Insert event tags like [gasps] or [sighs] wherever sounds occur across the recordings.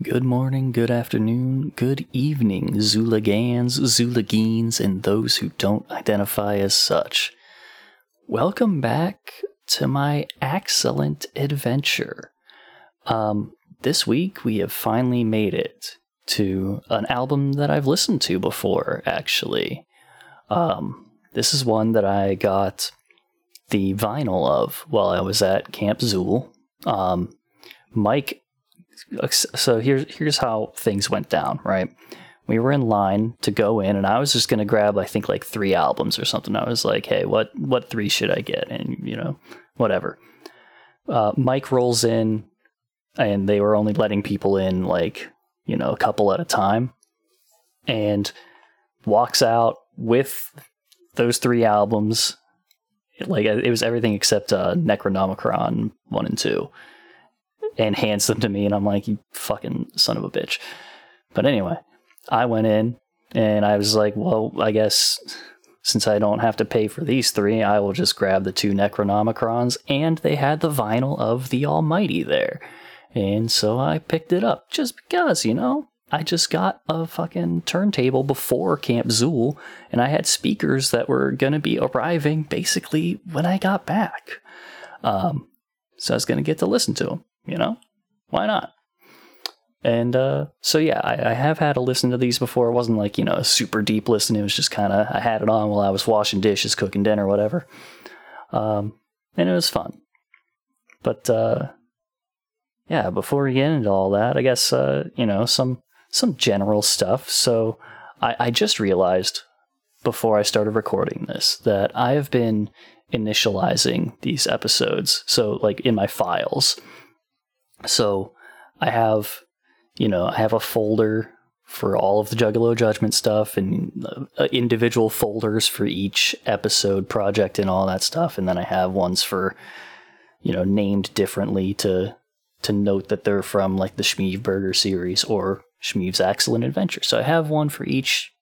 Good morning, good afternoon, good evening, Zulagans, Zulagines, and those who don't identify as such. Welcome back to my excellent adventure. Um, this week we have finally made it to an album that I've listened to before, actually. Um, this is one that I got the vinyl of while I was at Camp Zool. Um, Mike so here's here's how things went down, right? We were in line to go in, and I was just gonna grab, I think, like three albums or something. I was like, "Hey, what what three should I get?" And you know, whatever. Uh, Mike rolls in, and they were only letting people in like you know a couple at a time, and walks out with those three albums. Like it was everything except uh, Necronomicon one and two and hands them to me, and I'm like, you fucking son of a bitch. But anyway, I went in and I was like, well, I guess since I don't have to pay for these three, I will just grab the two Necronomicrons, and they had the vinyl of the Almighty there. And so I picked it up just because, you know, I just got a fucking turntable before Camp Zool, and I had speakers that were going to be arriving basically when I got back. Um, so I was going to get to listen to them you know? Why not? And uh, so, yeah, I, I, have had to listen to these before. It wasn't like, you know, a super deep listen. It was just kind of, I had it on while I was washing dishes, cooking dinner, whatever. Um, and it was fun. But, uh, yeah, before we get into all that, I guess, uh, you know, some, some general stuff. So I, I just realized before I started recording this that I have been initializing these episodes. So, like in my files. So I have, you know, I have a folder for all of the Juggalo Judgment stuff and uh, individual folders for each episode project and all that stuff. And then I have ones for, you know, named differently to to note that they're from like the Schmeev Burger series or Schmeev's Excellent Adventure. So I have one for each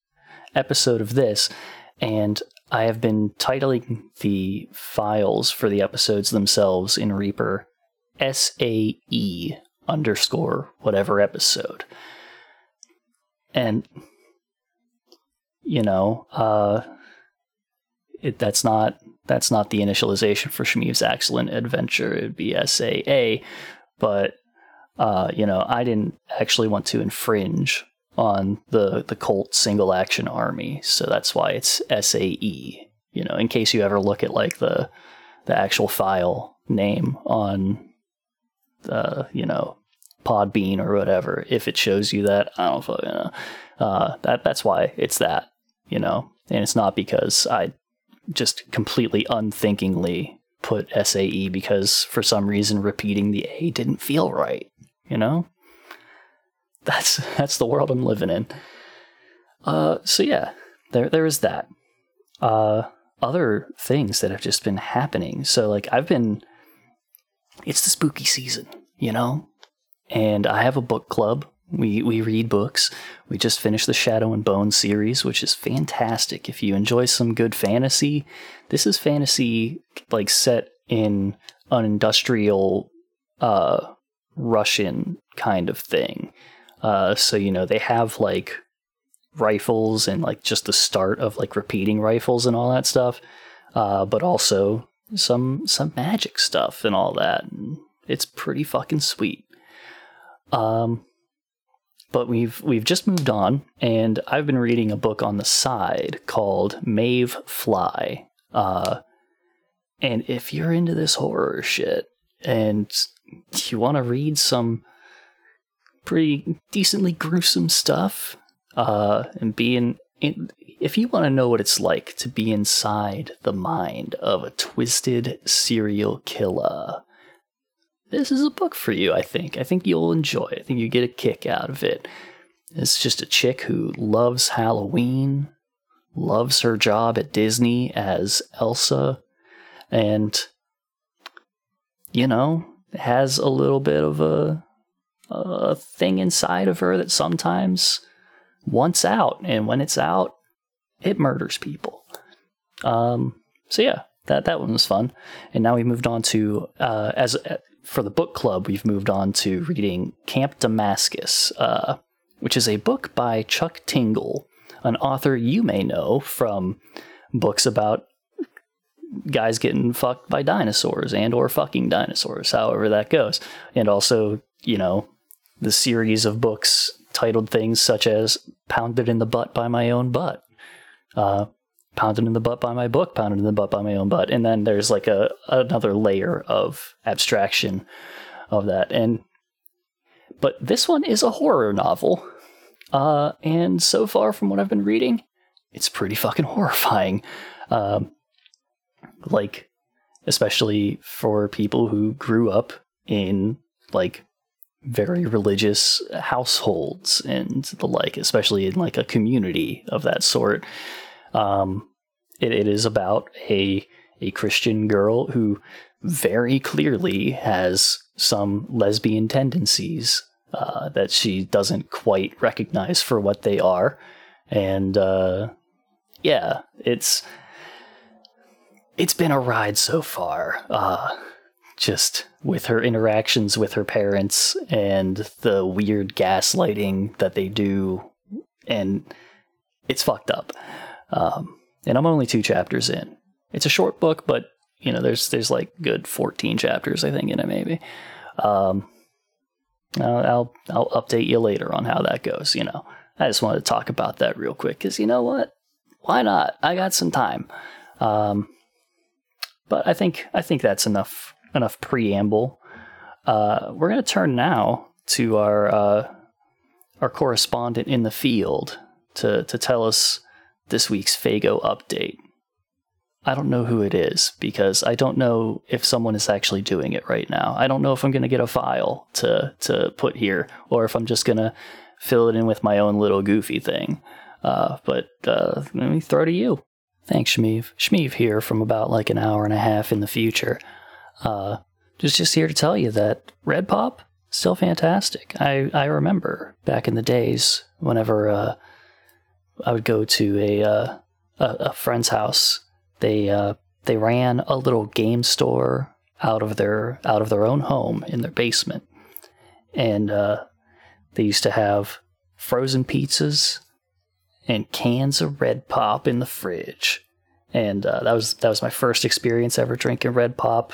episode of this, and I have been titling the files for the episodes themselves in Reaper SAE underscore whatever episode. And, you know, uh, it, that's not that's not the initialization for Schmeev's excellent adventure. It'd be SAA, but uh, you know, I didn't actually want to infringe on the the Colt single action army, so that's why it's SAE. You know, in case you ever look at like the the actual file name on uh, you know, Podbean or whatever, if it shows you that, I don't fucking know. Uh, that that's why it's that, you know, and it's not because I just completely unthinkingly put SAE because for some reason repeating the A didn't feel right, you know. That's [laughs] that's the world I'm living in. Uh, so yeah, there there is that. Uh, other things that have just been happening. So like I've been it's the spooky season, you know? And I have a book club. We we read books. We just finished the Shadow and Bone series, which is fantastic. If you enjoy some good fantasy, this is fantasy like set in an industrial uh Russian kind of thing. Uh so you know, they have like rifles and like just the start of like repeating rifles and all that stuff. Uh, but also some some magic stuff and all that. And it's pretty fucking sweet. Um, but we've we've just moved on, and I've been reading a book on the side called Maeve Fly. Uh, and if you're into this horror shit and you want to read some pretty decently gruesome stuff, uh, and be in, in if you want to know what it's like to be inside the mind of a twisted serial killer, this is a book for you, I think. I think you'll enjoy it. I think you get a kick out of it. It's just a chick who loves Halloween, loves her job at Disney as Elsa, and, you know, has a little bit of a, a thing inside of her that sometimes wants out. And when it's out, it murders people. Um, so yeah, that that one was fun. And now we moved on to uh, as for the book club, we've moved on to reading Camp Damascus, uh, which is a book by Chuck Tingle, an author you may know from books about guys getting fucked by dinosaurs and or fucking dinosaurs, however that goes. And also, you know, the series of books titled things such as Pounded in the Butt by My Own Butt. Uh, pounded in the butt by my book, pounded in the butt by my own butt. And then there's like a another layer of abstraction of that. And but this one is a horror novel. Uh, and so far from what I've been reading, it's pretty fucking horrifying. Um, like, especially for people who grew up in like very religious households and the like, especially in like a community of that sort. Um, it, it is about a a Christian girl who very clearly has some lesbian tendencies uh, that she doesn't quite recognize for what they are, and uh, yeah, it's it's been a ride so far. Uh, just with her interactions with her parents and the weird gaslighting that they do, and it's fucked up. Um, and I'm only two chapters in. It's a short book, but you know, there's there's like good 14 chapters I think in it maybe. Um, I'll, I'll update you later on how that goes. You know, I just wanted to talk about that real quick because you know what? Why not? I got some time. Um, but I think I think that's enough enough preamble. Uh, we're to turn now to our uh, our correspondent in the field to to tell us this week's Faygo update. I don't know who it is because I don't know if someone is actually doing it right now. I don't know if I'm going to get a file to to put here or if I'm just going to fill it in with my own little goofy thing. Uh, but uh, let me throw to you. Thanks, Schmeev. Schmeev here from about like an hour and a half in the future. Uh, just just here to tell you that Red Pop still fantastic. I I remember back in the days whenever uh, I would go to a uh, a, a, friend's house. They uh, they ran a little game store out of their out of their own home in their basement, and uh, they used to have frozen pizzas and cans of Red Pop in the fridge. And uh, that was that was my first experience ever drinking Red Pop,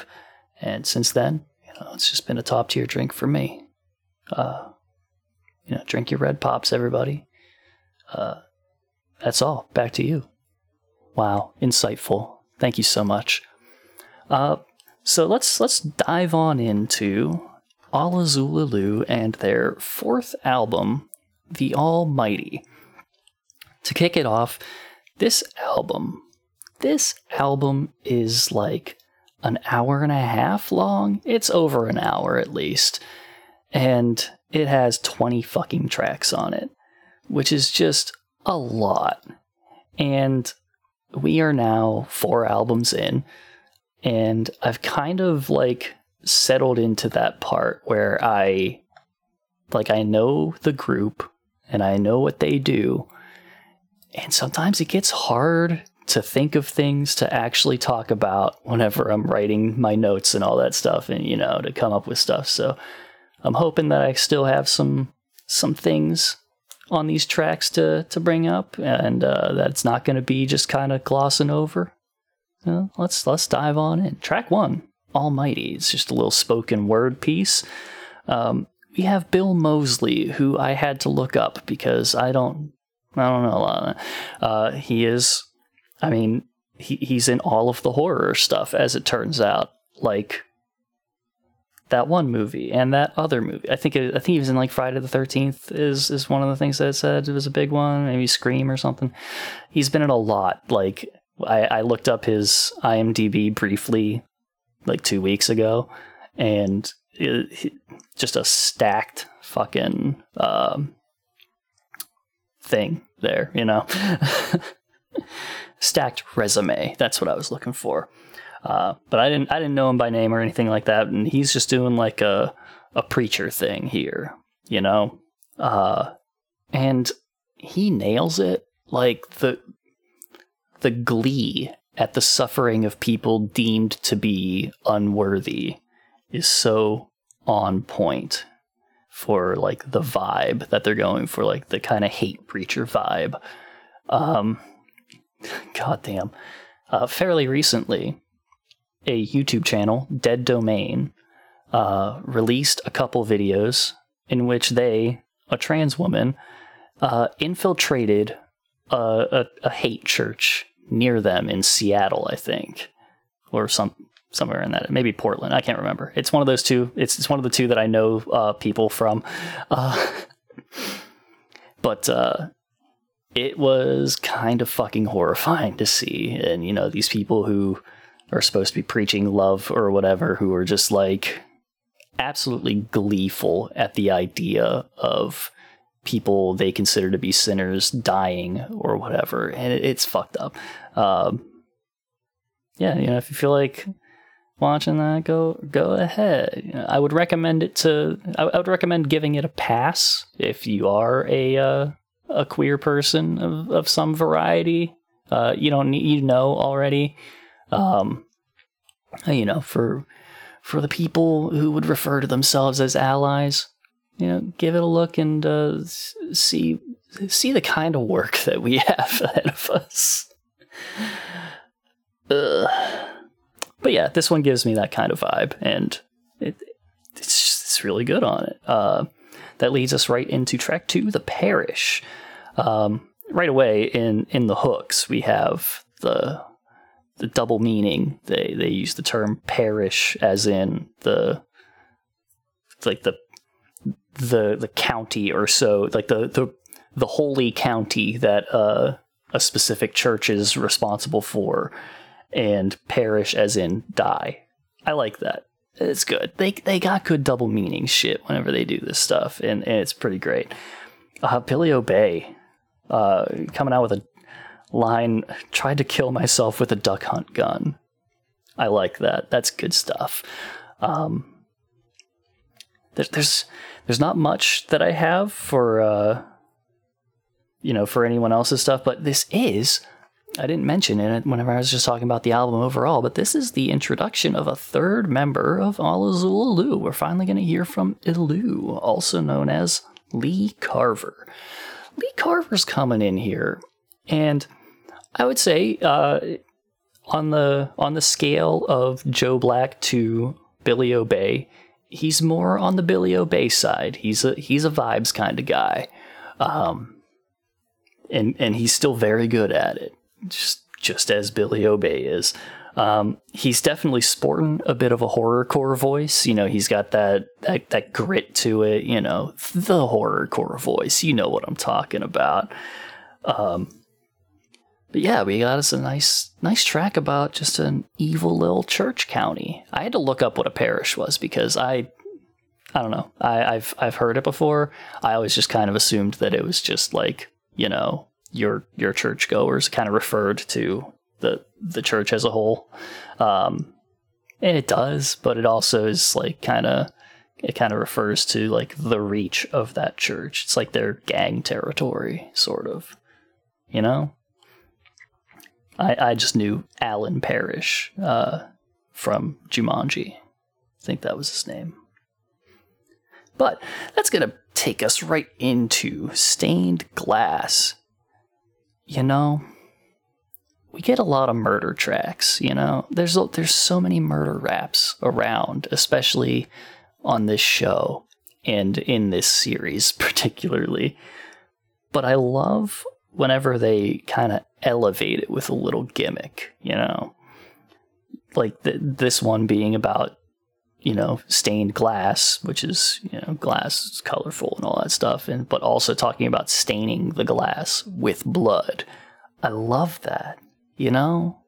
and since then, you know, it's just been a top tier drink for me. Uh, you know, drink your Red Pops, everybody. Uh, that's all. Back to you. Wow, insightful. Thank you so much. Uh, so let's let's dive on into Alla Xul Elu and their fourth album, The Almighty. To kick it off, this album, this album is like an hour and a half long. It's over an hour at least. And it has 20 fucking tracks on it, which is just a lot. And we are now four albums in, and I've kind of like settled into that part where I like I know the group and I know what they do. And sometimes it gets hard to think of things to actually talk about whenever I'm writing my notes and all that stuff and you know to come up with stuff. So I'm hoping that I still have some some things on these tracks to to bring up, and uh, that's not going to be just kind of glossing over. let's let's dive on in. Track one, Almighty. It's just a little spoken word piece. Um, we have Bill Moseley, who I had to look up because I don't I don't know a lot. Uh, he is, I mean, he, he's in all of the horror stuff, as it turns out. Like that one movie and that other movie. I think it, I think he was in like Friday the Thirteenth is is one of the things that it said it was a big one. Maybe Scream or something. He's been in a lot. Like I, I looked up his IMDb briefly, like two weeks ago, and it, just a stacked fucking um, thing there. You know, [laughs] stacked resume. That's what I was looking for. Uh, but I didn't I didn't know him by name or anything like that, and he's just doing like a a preacher thing here, you know. Uh, and he nails it like the the glee at the suffering of people deemed to be unworthy is so on point for like the vibe that they're going for, like the kind of hate preacher vibe. Um, [laughs] goddamn. Uh, fairly recently, a YouTube channel, Dead Domain, uh, released a couple videos in which they, a trans woman, uh, infiltrated a, a, a, hate church near them in Seattle, I think, or some somewhere in that, maybe Portland. I can't remember. It's one of those two. It's, it's one of the two that I know uh, people from. Uh, [laughs] but uh, it was kind of fucking horrifying to see, and you know these people who are supposed to be preaching love or whatever, who are just like absolutely gleeful at the idea of people they consider to be sinners dying or whatever, and it, it's fucked up. Um, yeah, you know, if you feel like watching that, go go ahead. You know, I would recommend it to. I, I, would recommend giving it a pass if you are a uh, a queer person of, of some variety. Uh, you don't need you know already. Um, you know for for the people who would refer to themselves as allies you know, give it a look and uh, see see the kind of work that we [laughs] have ahead of us. Ugh. But yeah, this one gives me that kind of vibe, and it, it's it's really good on it. Uh, that leads us right into track two, the parish. Um, right away in in the hooks, we have the the double meaning. They they use the term parish as in the like the the the county or so, like the the the holy county that uh, a specific church is responsible for, and parish as in die. I like that. It's good. They they got good double meaning shit whenever they do this stuff, and, and it's pretty great. Uh, Billy Obey uh, coming out with a line tried to kill myself with a duck hunt gun. I like that. That's good stuff. Um, there, there's there's not much that I have for uh, you know for anyone else's stuff, but this is. I didn't mention it whenever I was just talking about the album overall, but this is the introduction of a third member of All Lu. We're finally going to hear from Elu, also known as Lee Carver. Lee Carver's coming in here, and I would say uh, on the on the scale of Joe Black to Billy Obey, he's more on the Billy Obey side. He's a he's a vibes kind of guy, um, and and he's still very good at it, just just as Billy Obey is. Um, he's definitely sporting a bit of a horrorcore voice. You know, he's got that, that that grit to it. You know, the horrorcore voice. You know what I'm talking about. Um, but yeah, we got us a nice nice track about just an evil little church county. I had to look up what a parish was because I I don't know. I, have I've heard it before. I always just kind of assumed that it was just like, you know, your your churchgoers kind of referred to the the church as a whole. Um, and it does, but it also is like kind of it kind of refers to like the reach of that church. It's like their gang territory, sort of. You know? I, I just knew Alan Parrish uh, from Jumanji. I think that was his name. But that's going to take us right into stained glass. You know, we get a lot of murder tracks, you know. There's there's so many murder raps around, especially on this show and in this series [laughs] particularly. But I love whenever they kind of elevate it with a little gimmick, you know, like this one being about you know stained glass, which is you know glass is colorful and all that stuff, and but also talking about staining the glass with blood. I love that. You know,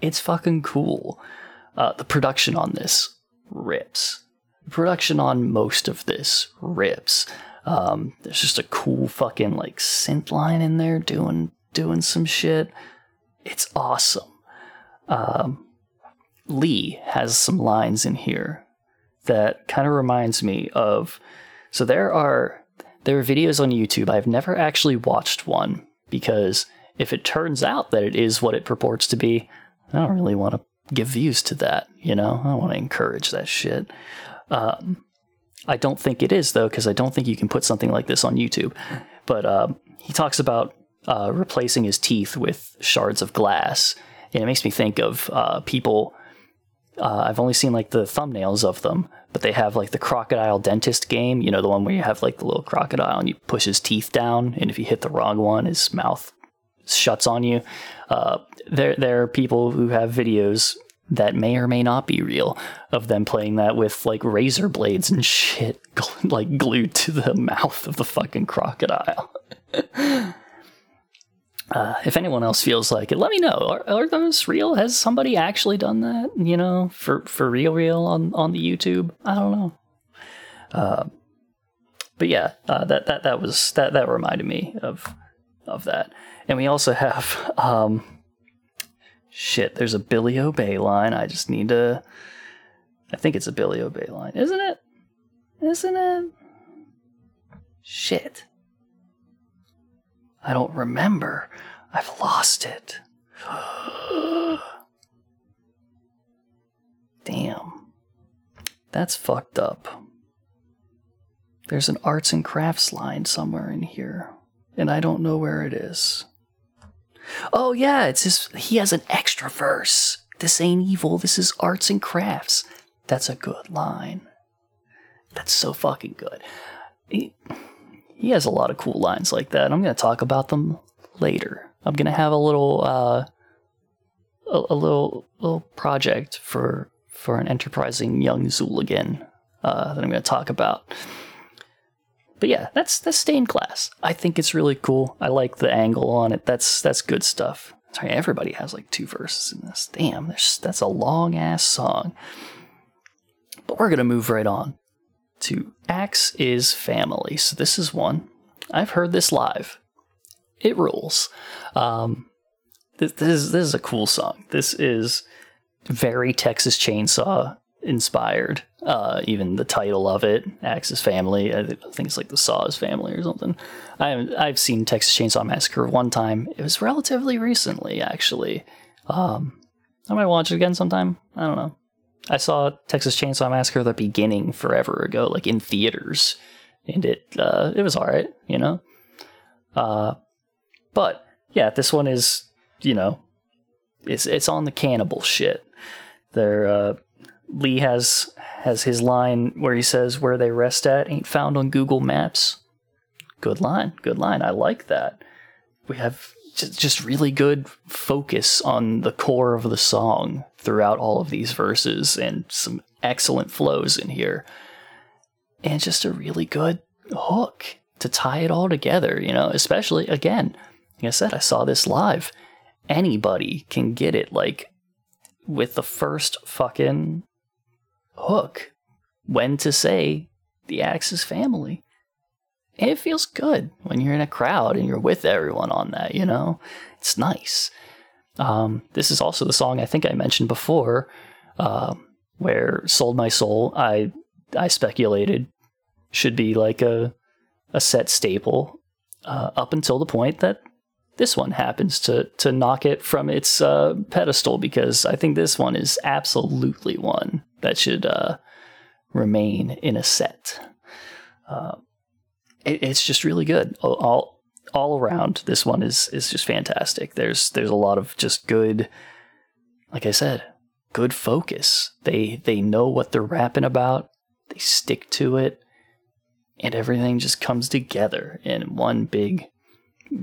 it's fucking cool. Uh, the production on this rips. The production on most of this rips. Um, there's just a cool fucking like synth line in there doing doing some shit. It's awesome. Um, Lee has some lines in here that kind of reminds me of. So there are there are videos on YouTube. I've never actually watched one because if it turns out that it is what it purports to be, I don't really want to give views to that. You know, I don't want to encourage that shit. Um, I don't think it is though, because I don't think you can put something like this on YouTube. But um, he talks about uh, replacing his teeth with shards of glass, and it makes me think of uh, people. Uh, I've only seen like the thumbnails of them, but they have like the crocodile dentist game. You know, the one where you have like the little crocodile and you push his teeth down, and if you hit the wrong one, his mouth shuts on you. Uh, there, there are people who have videos that may or may not be real of them playing that with like razor blades and shit [laughs] like glued to the [laughs] mouth of the fucking crocodile. [laughs] uh, if anyone else feels like it, let me know. Are, are, those real? Has somebody actually done that? You know, for for real, real on on the YouTube? I don't know. Uh, but yeah, uh, that that that was that that reminded me of of that. And we also have [laughs] um, Shit, there's a Billy Obey line. I just need to. I think it's a Billy Obey line, isn't it? Isn't it? Shit. I don't remember. I've lost it. [gasps] Damn. That's fucked up. There's an arts and crafts line somewhere in here, and I don't know where it is. Oh yeah, it's his. He has an extra verse. This ain't evil. This is arts and crafts. That's a good line. That's so fucking good. He, he has a lot of cool lines like that. I'm gonna talk about them later. I'm gonna have a little uh, a, a little little project for for an enterprising young Zooligan uh, that I'm gonna talk about but yeah, that's that's stained glass. I think it's really cool. I like the angle on it. That's that's good stuff. Sorry, everybody has like two verses in this. Damn, that's a long ass song. But we're gonna move right on to Axe is Family. So this is one. I've heard this live. It rules. Um, this, this is this is a cool song. This is very Texas Chainsaw inspired. Uh, even the title of it, Axe's Family. I think it's like the Saw's Family or something. I I've seen Texas Chainsaw Massacre one time. It was relatively recently, actually. Um, I might watch it again sometime. I don't know. I saw Texas Chainsaw Massacre the beginning forever ago, like in theaters, and it uh, it was all right, you know. Uh, but yeah, this one is you know, it's it's on the cannibal shit. They're uh, Lee has has his line where he says where they rest at ain't found on Google Maps. Good line, good line. I like that. We have just really good focus on the core of the song throughout all of these verses and some excellent flows in here. And just a really good hook to tie it all together, you know, especially again, like I said, I saw this live. Anybody can get it like with the first fucking hook when to say the Axe's family. It feels good when you're in a crowd and you're with everyone on that, you know? It's nice. Um, this is also the song I think I mentioned before, uh, where Sold My Soul, I I speculated should be like a a set staple uh, up until the point that this one happens to to knock it from its uh, pedestal because I think this one is absolutely one that should uh, remain in a set. It, it's just really good all all around. This one is is just fantastic. There's there's a lot of just good, like I said, good focus. They they know what they're rapping about. They stick to it, and everything just comes together in one big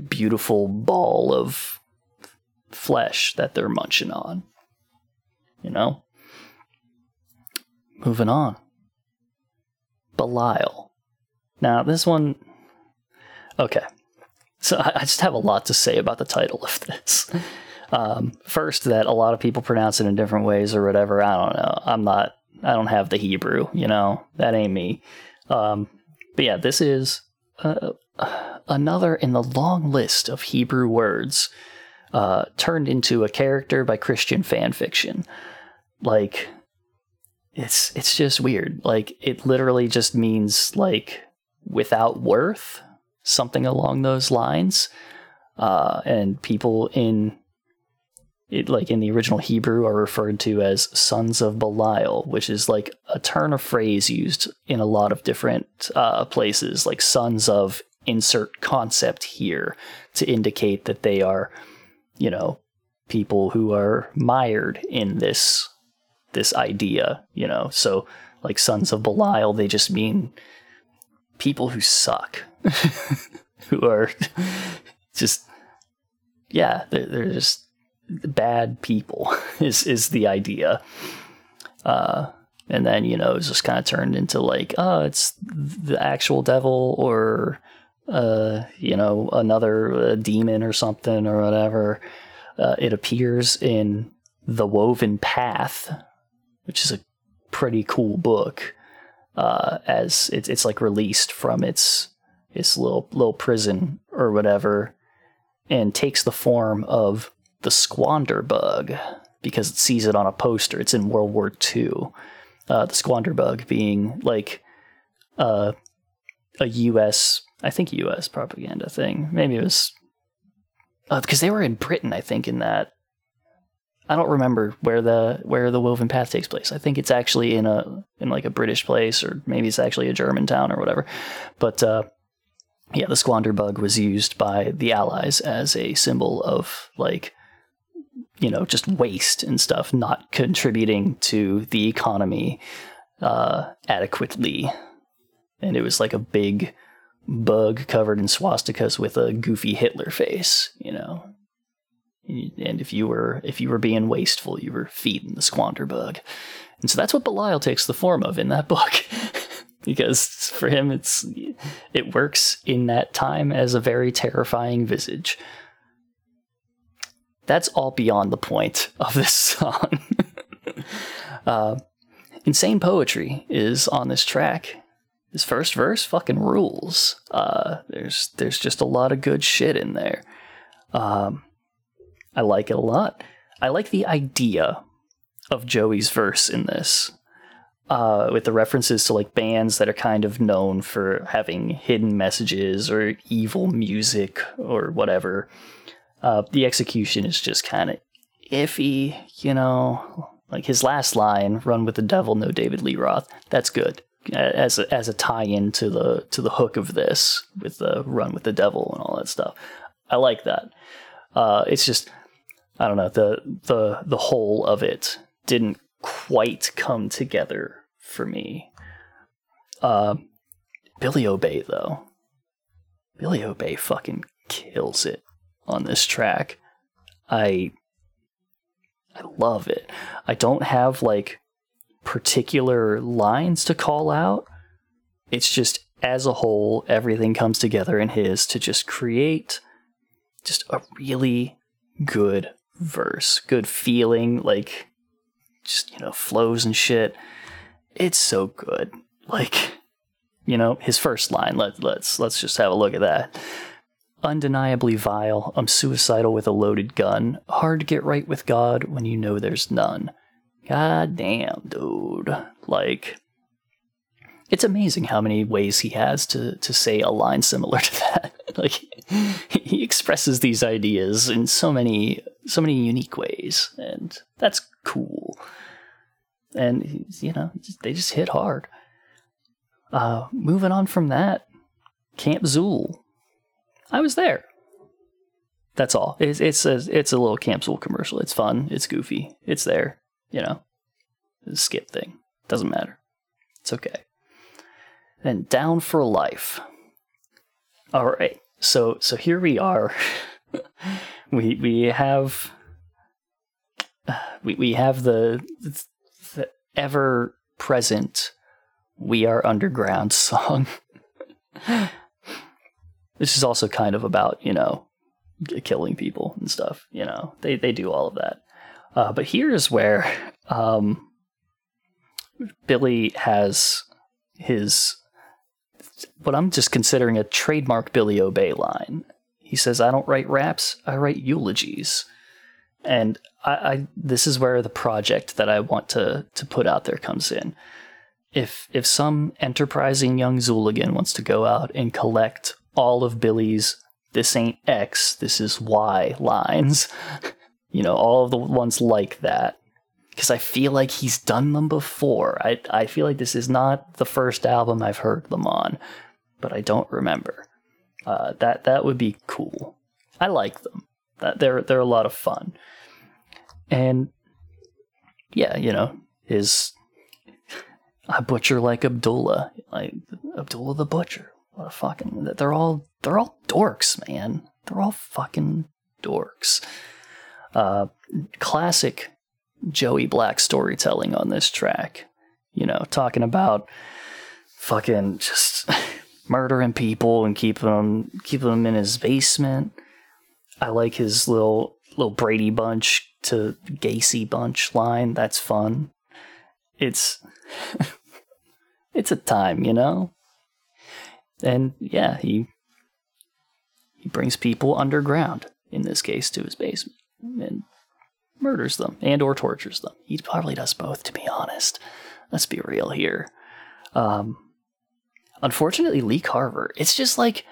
beautiful ball of flesh that they're munching on. You know? Moving on. Belial. Now, this one. Okay. So I just have a lot to say about the title of this. [laughs] Um, first, that a lot of people pronounce it in different ways or whatever. I don't know. I'm not. I don't have the Hebrew. You know that ain't me. Um, but yeah, this is uh, another in the long list of Hebrew words uh, turned into a character by Christian fan fiction. Like, it's it's just weird. Like, it literally just means like without worth, something along those lines. Uh, and people in it, like in the original Hebrew, are referred to as sons of Belial, which is like a turn of phrase used in a lot of different uh, places, like sons of insert concept here to indicate that they are, you know, people who are mired in this this idea, you know. So like sons of Belial, they just mean people who suck, [laughs] who are just yeah, they're, they're just bad people [laughs] is is the idea. Uh, and then you know it's just kind of turned into like oh it's the actual devil or uh, you know another uh, demon or something or whatever. Uh, it appears in the Woven Path, which is a pretty cool book. Uh, as it's it's like released from its its little little prison or whatever, and takes the form of the squander bug because it sees it on a poster. It's in World War II. Uh, the squander bug being like uh, a U.S. I think U.S. propaganda thing. Maybe it was because uh, they were in Britain. I think in that. I don't remember where the where the Woven Path takes place. I think it's actually in a in like a British place, or maybe it's actually a German town or whatever. But uh, yeah, the squander bug was used by the Allies as a symbol of like you know just waste and stuff, not contributing to the economy uh, adequately, and it was like a big bug covered in swastikas with a goofy Hitler face, you know. And if you were if you were being wasteful, you were feeding the squander bug, and so that's what Belial takes the form of in that book. [laughs] because for him it's it works in that time as a very terrifying visage. That's all beyond the point of this song. [laughs] uh, Insane Poetry is on this track. This first verse fucking rules. Uh, there's there's just a lot of good shit in there. Um, I like it a lot. I like the idea of Joey's verse in this uh, with the references to like bands that are kind of known for having hidden messages or evil music or whatever. Uh, the execution is just kind of iffy, you know. Like his last line, "Run with the devil, no David Lee Roth." That's good as a, as a tie-in to the to the hook of this with the "Run with the devil" and all that stuff. I like that. Uh, it's just I don't know the the the whole of it didn't quite come together for me. Uh, Billy Obey though, Billy Obey fucking kills it on this track. I I love it. I don't have like particular lines to call out. It's just as a whole, everything comes together in his to just create just a really good verse, good feeling, like just, you know, flows and shit it's so good. Like, you know, his first line. Let let's let's just have a look at that. Undeniably vile. I'm suicidal with a loaded gun. Hard to get right with God when you know there's none. God damn, dude. Like, it's amazing how many ways he has to to say a line similar [laughs] to that. like, he expresses these ideas in so many so many unique ways, and that's cool and you know they just hit hard. Uh, moving on from that, Camp Zool. I was there. That's all. It's it's a it's a little Camp Zool commercial. It's fun. It's goofy. It's there. You know, skip thing. Doesn't matter. It's okay. Then down for life. All right. So so here we are. [laughs] we we have we we have the ever present We Are Underground song. [laughs] this is also kind of about, you know, killing people and stuff, you know. They they do all of that. Uh, but here's where um, Billy has his what I'm just considering a trademark Billy Obey line. He says, I don't write raps, I write eulogies and I, I, this is where the project that I want to to put out there comes in. If if some enterprising young Zooligan wants to go out and collect all of Billy's "This ain't X, this is Y" lines, [laughs] You know, all of the ones like that. Because I feel like he's done them before. I, I feel like this is not the first album I've heard them on, but I don't remember. Uh, that that would be cool. I like them. That they're they're a lot of fun. And yeah, you know, his [laughs] I butcher like Abdullah, like Abdullah the butcher. What a fucking they're all they're all dorks, man. They're all fucking dorks. Uh, classic Joey Black storytelling on this track. You know, talking about fucking just [laughs] murdering people and keeping them keeping them in his basement. I like his little little Brady Bunch to Gacy Bunch line. That's fun. It's [laughs] it's a time, you know? And yeah, he he brings people underground, in this case to his basement, and murders them and or tortures them. He probably does both, to be honest. Let's be real here. Um, unfortunately, Lee Carver, it's just like,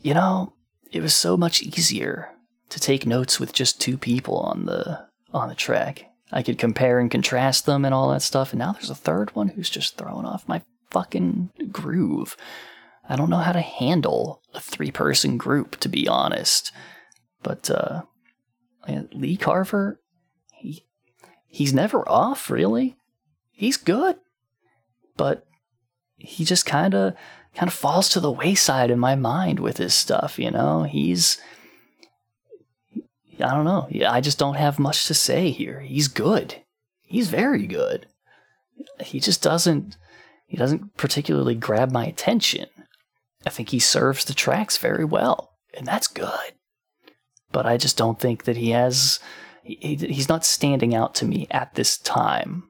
you know, it was so much easier to take notes with just two people on the on the track. I could compare and contrast them and all that stuff. And now there's a third one who's just throwing off my fucking groove. I don't know how to handle a three person group, to be honest. But uh, Lee Carver, he he's never off, really. He's good, but he just kind of kind of falls to the wayside in my mind with his stuff. You know, he's I don't know. I just don't have much to say here. He's good. He's very good. He just doesn't he doesn't particularly grab my attention. I think he serves the tracks very well, and that's good. But I just don't think that he has he, he's not standing out to me at this time.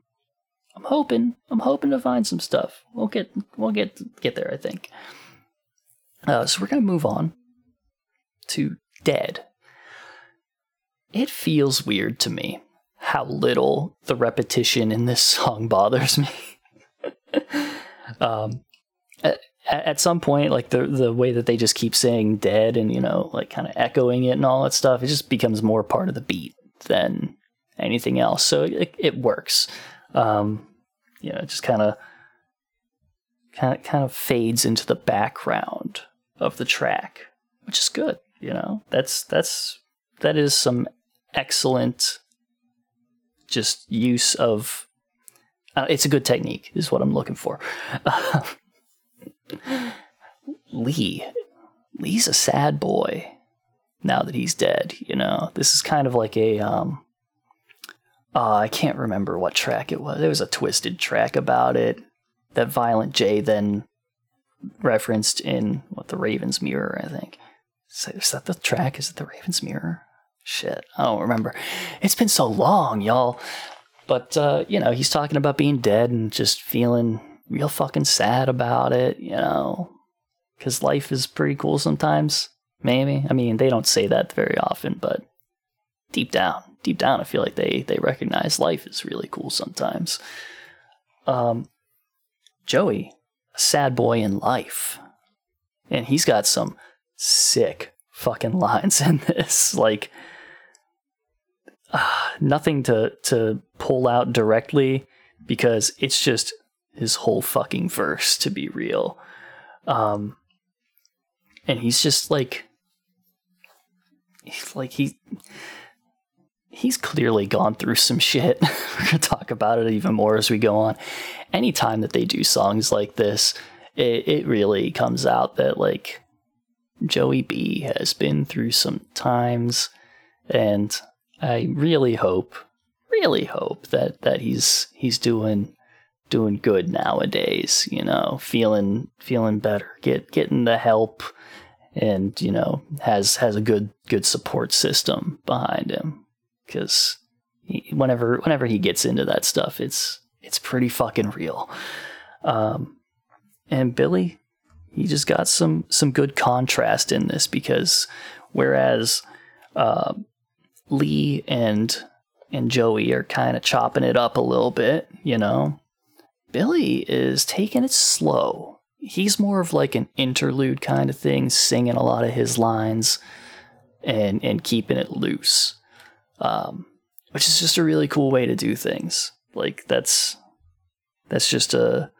I'm hoping I'm hoping to find some stuff. We'll get we'll get get there, I think. Uh, so we're gonna move on to Dead it feels weird to me how little the repetition in this [laughs] song bothers me. [laughs] um, at, at, some point, like the the way that they just keep saying "dead" and you know, like kind of echoing it and all that stuff, it just becomes more part of the beat than anything else. So it, it works. Um, you know, it just kind of kind of kind of fades into the background of the track, which is good. You know, that's that's that is some excellent just use of uh, it's a good technique is what i'm looking for [laughs] lee lee's a sad boy now that he's dead you know this is kind of like a um uh, i can't remember what track it was there was a Twiztid track about it that violent j then referenced in what the raven's mirror i think is that the track is it the raven's mirror shit, I don't remember. It's been so long, y'all. But uh, you know, he's talking about being dead and just feeling real fucking sad about it, you know, because life is pretty cool sometimes. Maybe. I mean, they don't say that very often, but deep down, deep down, I feel like they they recognize life is really cool sometimes. Um, Joey, a sad boy in life, and he's got some sick fucking [laughs] lines in this, like uh, nothing to to pull out directly because it's just his whole fucking verse to be real. Um, and he's just like he's like he he's clearly gone through some shit. [laughs] We're gonna talk about it even more as we go on. Anytime that they do songs like this, it, it really comes out that like Joey B has been through some times and I really hope, really hope that that he's he's doing doing good nowadays. You know, feeling feeling better, get getting the help, and you know has has a good good support system behind him. Because whenever whenever he gets into that stuff, it's it's pretty fucking real. Um, and Billy, he just got some some good contrast in this because whereas uh, Lee and and Joey are kind of chopping it up a little bit, you know. Billy is taking it slow. He's more of like an interlude kind of thing, singing a lot of his lines and and keeping it loose. Um, which is just a really cool way to do things. Like that's that's just a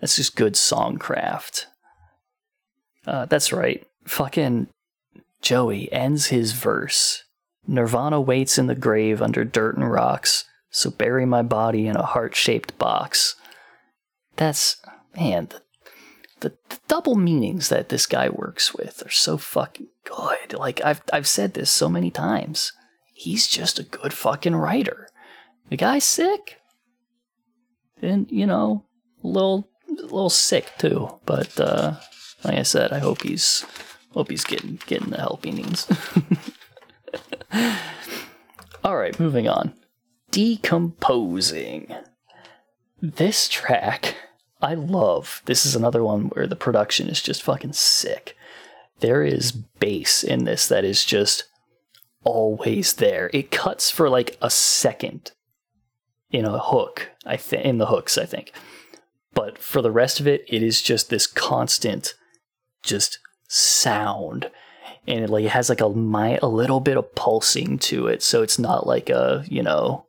that's just good songcraft. Uh, that's right. Fucking Joey ends his verse. Nirvana waits in the grave under dirt and rocks, so bury my body in a heart shaped box. That's, man, the, the, the, double meanings that this guy works with are so fucking good. Like, I've, I've said this so many times. He's just a good fucking writer. The guy's sick. And, you know, a little, a little sick too. But, uh, like I said, I hope he's Hope he's getting getting the help he needs. [laughs] All right, moving on. Decomposing. This track, I love. This is another one where the production is just fucking sick. There is bass in this that is just always there. It cuts for like a second in a hook, I think in the hooks, I think. But for the rest of it, it is just this constant just sound. And it like it has like a my a little bit of pulsing to it. So it's not like a you know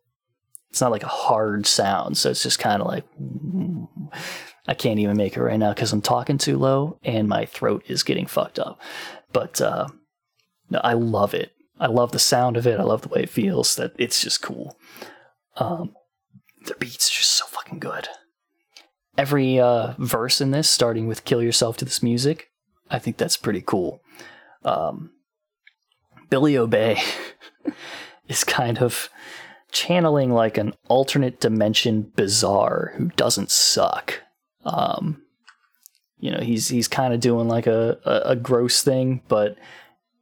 it's not like a hard sound. So it's just kind of like [laughs] i can't even make it right now because i'm talking too low and my throat is getting fucked up. But uh no i love it i love the sound of it i love the way it feels that it's just cool um the beats are just so fucking good every uh verse in this starting with kill yourself to this music I think that's pretty cool. Um, Billy Obey [laughs] is kind of channeling like an alternate dimension bizarre who doesn't suck. Um, you know, he's he's kind of doing like a, a, a, gross thing, but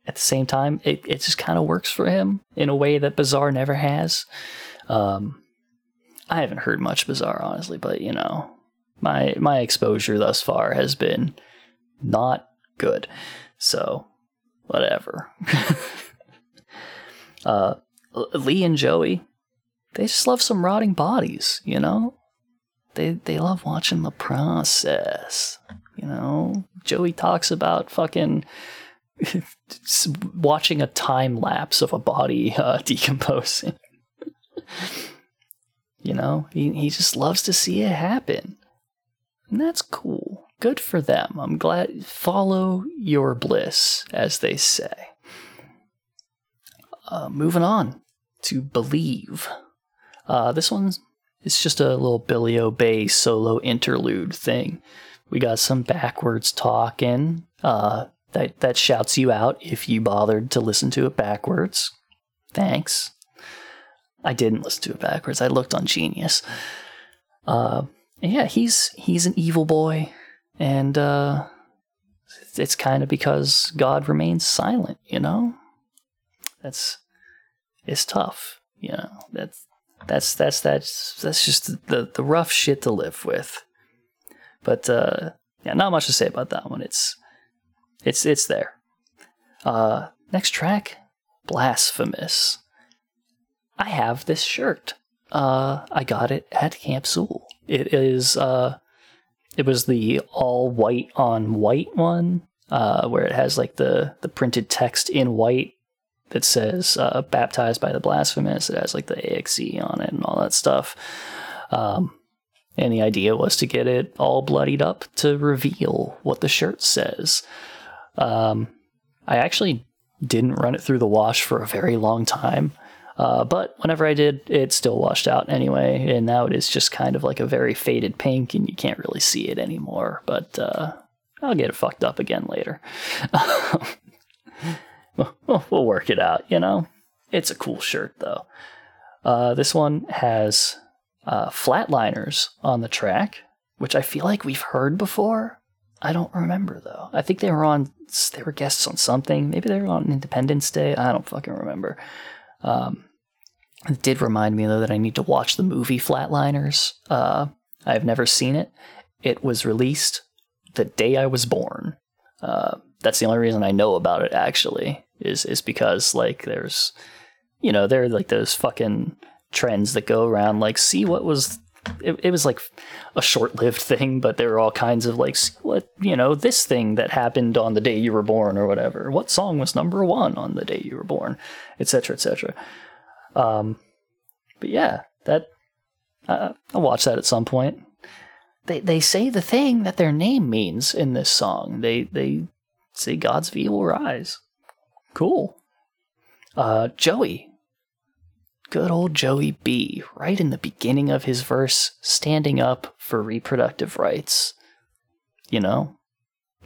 at the same time, it, it just kind of works for him in a way that Bizarre never has. Um, I haven't heard much Bizarre, honestly, but you know, my my exposure thus far has been not good. So, whatever. [laughs] uh, Lee and Joey, they just love some rotting bodies, you know? They they love watching the process, you know? Joey talks about fucking watching a time lapse of a body uh, [laughs] decomposing. you know, he, he just loves to see it happen. And that's cool good for them. I'm glad. Follow your bliss, as they say. Uh, moving on to Believe. Uh, this one is just a little Billy Obey solo interlude thing. We got some backwards talking uh, that, that shouts you out if you bothered to listen to it backwards. Thanks. I didn't listen to it backwards. I looked on Genius. Uh, yeah, he's he's an evil boy and uh, it's kind of because God remains silent, you know. That's it's tough, you know. That's that's that's that's that's just the the rough shit to live with. But uh, yeah, not much to say about that one. It's it's it's there. Uh, next track, blasphemous. I have this shirt. Uh, I got it at Camp Zool. It is uh, it was the all white on white one, uh, where it has like the the printed text in white that says uh, "baptized by the blasphemous." It has like the AXE on it and all that stuff. Um, and the idea was to get it all bloodied up to reveal what the shirt says. Um, I actually didn't run it through the wash for a very long time. Uh, but whenever I did, it still washed out anyway, and now it is just kind of like a very faded pink, and you can't really see it anymore. But uh, I'll get it fucked up again later. [laughs] we'll, work it out, you know? It's a cool shirt, though. Uh, this one has uh, flatliners on the track, which I feel like we've heard before. I don't remember though. I think they were on. They were guests on something. Maybe they were on Independence Day. I don't fucking remember. Um, it did remind me, though, that I need to watch the movie Flatliners. Uh, I've never seen it. It was released the day I was born. Uh, that's the only reason I know about it, actually, is, is because, like, there's, you know, there are, like, those fucking trends that go around, like, see what was it, it, was like a short-lived thing, but there were all kinds of like what you know this thing that happened on the day you were born or whatever. What song was number one on the day you were born, etc., etc. Um, but yeah, that uh, I'll watch that at some point. They they say the thing that their name means in this song. They they say God's will rise. Cool. Uh, Joey. Good old Joey B, right in the beginning of his verse, standing up for reproductive rights. You know?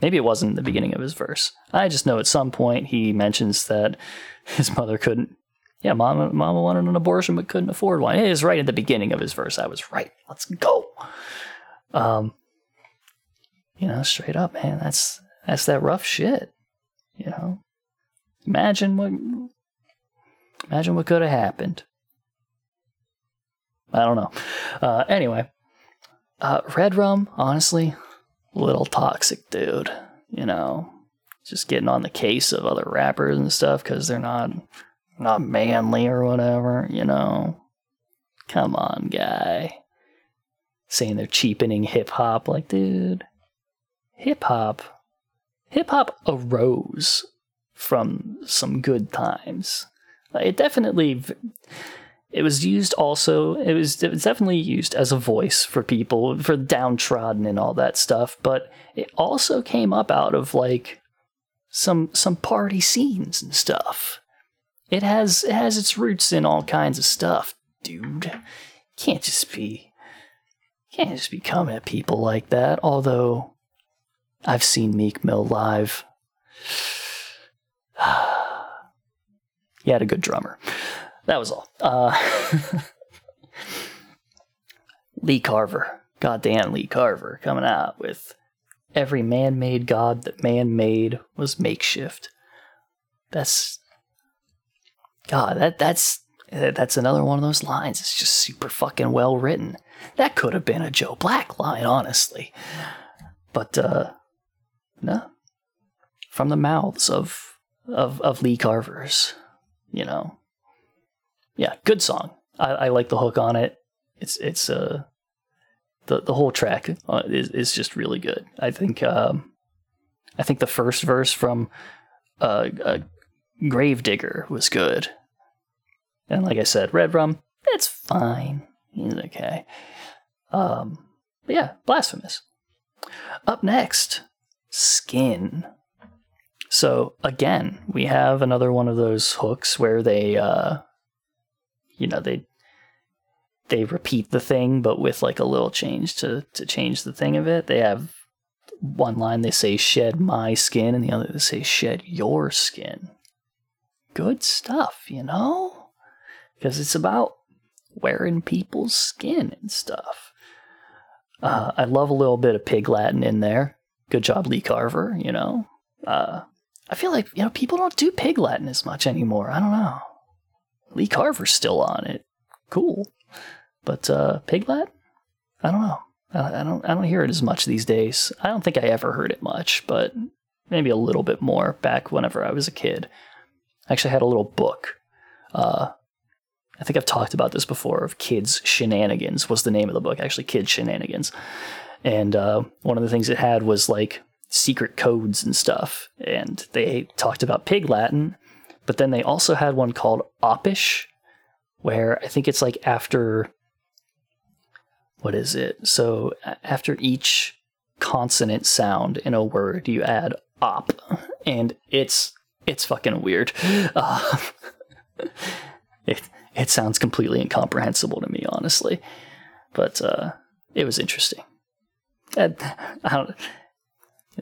Maybe it wasn't the beginning of his verse. I just know at some point he mentions that his mother couldn't. Yeah, mama, mama wanted an abortion but couldn't afford one. It is right at the beginning of his verse. I was right. Let's go. Um, you know, straight up, man. That's that's that rough shit. You know, imagine what imagine what could have happened. I don't know. Uh, anyway, uh, Redrum, honestly, little toxic dude. You know, just getting on the case of other rappers and stuff because they're not not manly or whatever. You know, come on, guy. Saying they're cheapening hip hop, like, dude, hip hop, hip hop arose from some good times. It definitely it was used also it was, it was definitely used as a voice for people for downtrodden and all that stuff but it also came up out of like some some party scenes and stuff. It has it has its roots in all kinds of stuff dude. Can't just be can't just be coming at people like that although i've seen meek mill live. [sighs] He had a good drummer that was all. Uh, [laughs] Lee Carver, goddamn Lee Carver, coming out with every man made god that man made was makeshift. That's God, that that's that's another one of those lines. It's just super fucking well written. That could have been a Joe Black line, honestly. But uh no. From the mouths of of of Lee Carvers, you know yeah, good song. I, I like the hook on it. It's it's uh the the whole track uh, is is just really good. I think um I think the first verse from uh, uh Gravedigger was good. And like I said, Redrum, it's fine. He's okay. Um, yeah, blasphemous. Up next, Skin. So again, we have another one of those hooks where they uh, you know they they repeat the thing but with like a little change to to change the thing of it they have one line they say shed my skin and the other they say shed your skin. Good stuff you know? Because it's about wearing people's skin and stuff. Uh, i love a little bit of pig latin in there. Good job lee carver you know? Uh, i feel like you know people don't do pig latin as much anymore. I don't know Lee Carver's still on it. Cool. But uh, Piglet? I don't know. I, don't. I don't hear it as much these days. I don't think I ever heard it much, but maybe a little bit more back whenever I was a kid. I actually had a little book. Uh, I think I've talked about this before. Of Kids Shenanigans was the name of the book. Actually, Kids Shenanigans, and uh, one of the things it had was like secret codes and stuff. And they talked about Pig Latin but then they also had one called Oppish, where I think it's like after what is it? So after each consonant sound in a word, you add op, and it's it's fucking weird. [laughs] Uh, it it sounds completely incomprehensible to me, honestly, but uh, it was interesting. And, I don't.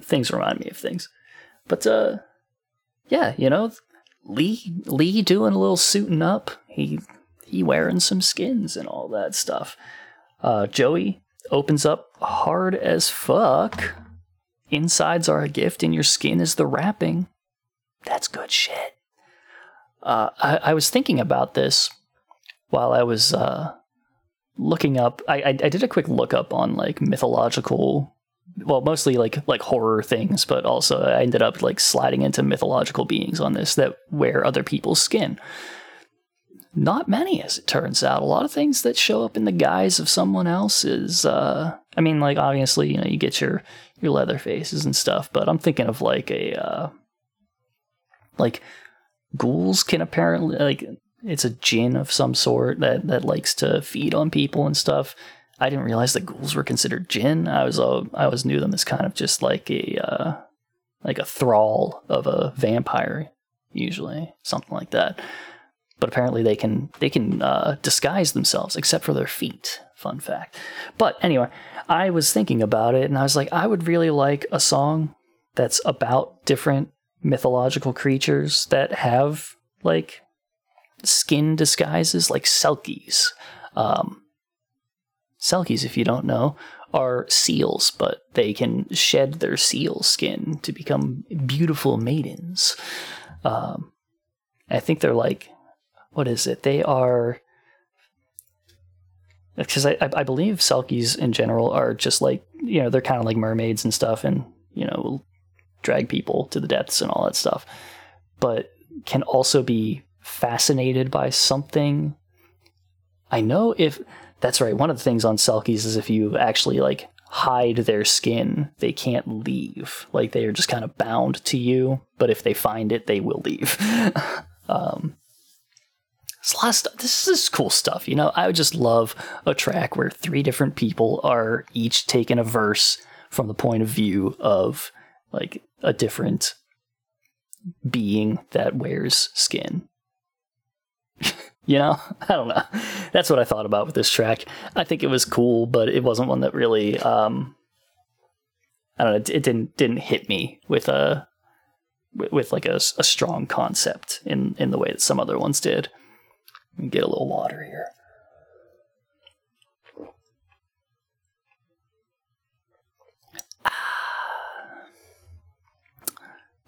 Things remind me of things, but uh, yeah, you know, Lee Lee doing a little suiting up. He he wearing some skins and all that stuff. Uh, Joey opens up hard as fuck. Insides are a gift, and your skin is the wrapping. That's good shit. Uh, I, I was thinking about this while I was uh, looking up. I, I, I did a quick look up on like mythological well mostly like like horror things but also i ended up like sliding into mythological beings on this that wear other people's skin not many as it turns out a lot of things that show up in the guise of someone else is uh i mean like obviously you know you get your your leather faces and stuff but i'm thinking of like a uh like ghouls can apparently like it's a jinn of some sort that that likes to feed on people and stuff. I didn't realize that ghouls were considered jinn. I was uh, I always knew them as kind of just like a uh, like a thrall of a vampire, usually something like that. But apparently they can they can uh, disguise themselves except for their feet. Fun fact. But anyway, I was thinking about it and I was like, I would really like a song that's about different mythological creatures that have like skin disguises, like selkies. Um, selkies, if you don't know, are seals, but they can shed their seal skin to become beautiful maidens. Um, I think they're like, what is it? They are because I, I believe selkies in general are just like you know they're kind of like mermaids and stuff and you know drag people to the depths and all that stuff but can also be fascinated by something i know if that's right one of the things on selkies is if you actually like hide their skin they can't leave like they are just kind of bound to you but if they find it they will leave [laughs] um, it's a lot of stuff. This is cool stuff. You know, I would just love a track where three different people are each taking a verse from the point of view of like a different being that wears skin. [laughs] you know, [laughs] I don't know. That's what I thought about with this track. I think it was cool, but it wasn't one that really, um, I don't know. It didn't didn't hit me with a with like a, a strong concept in in the way that some other ones did. Get a little water here.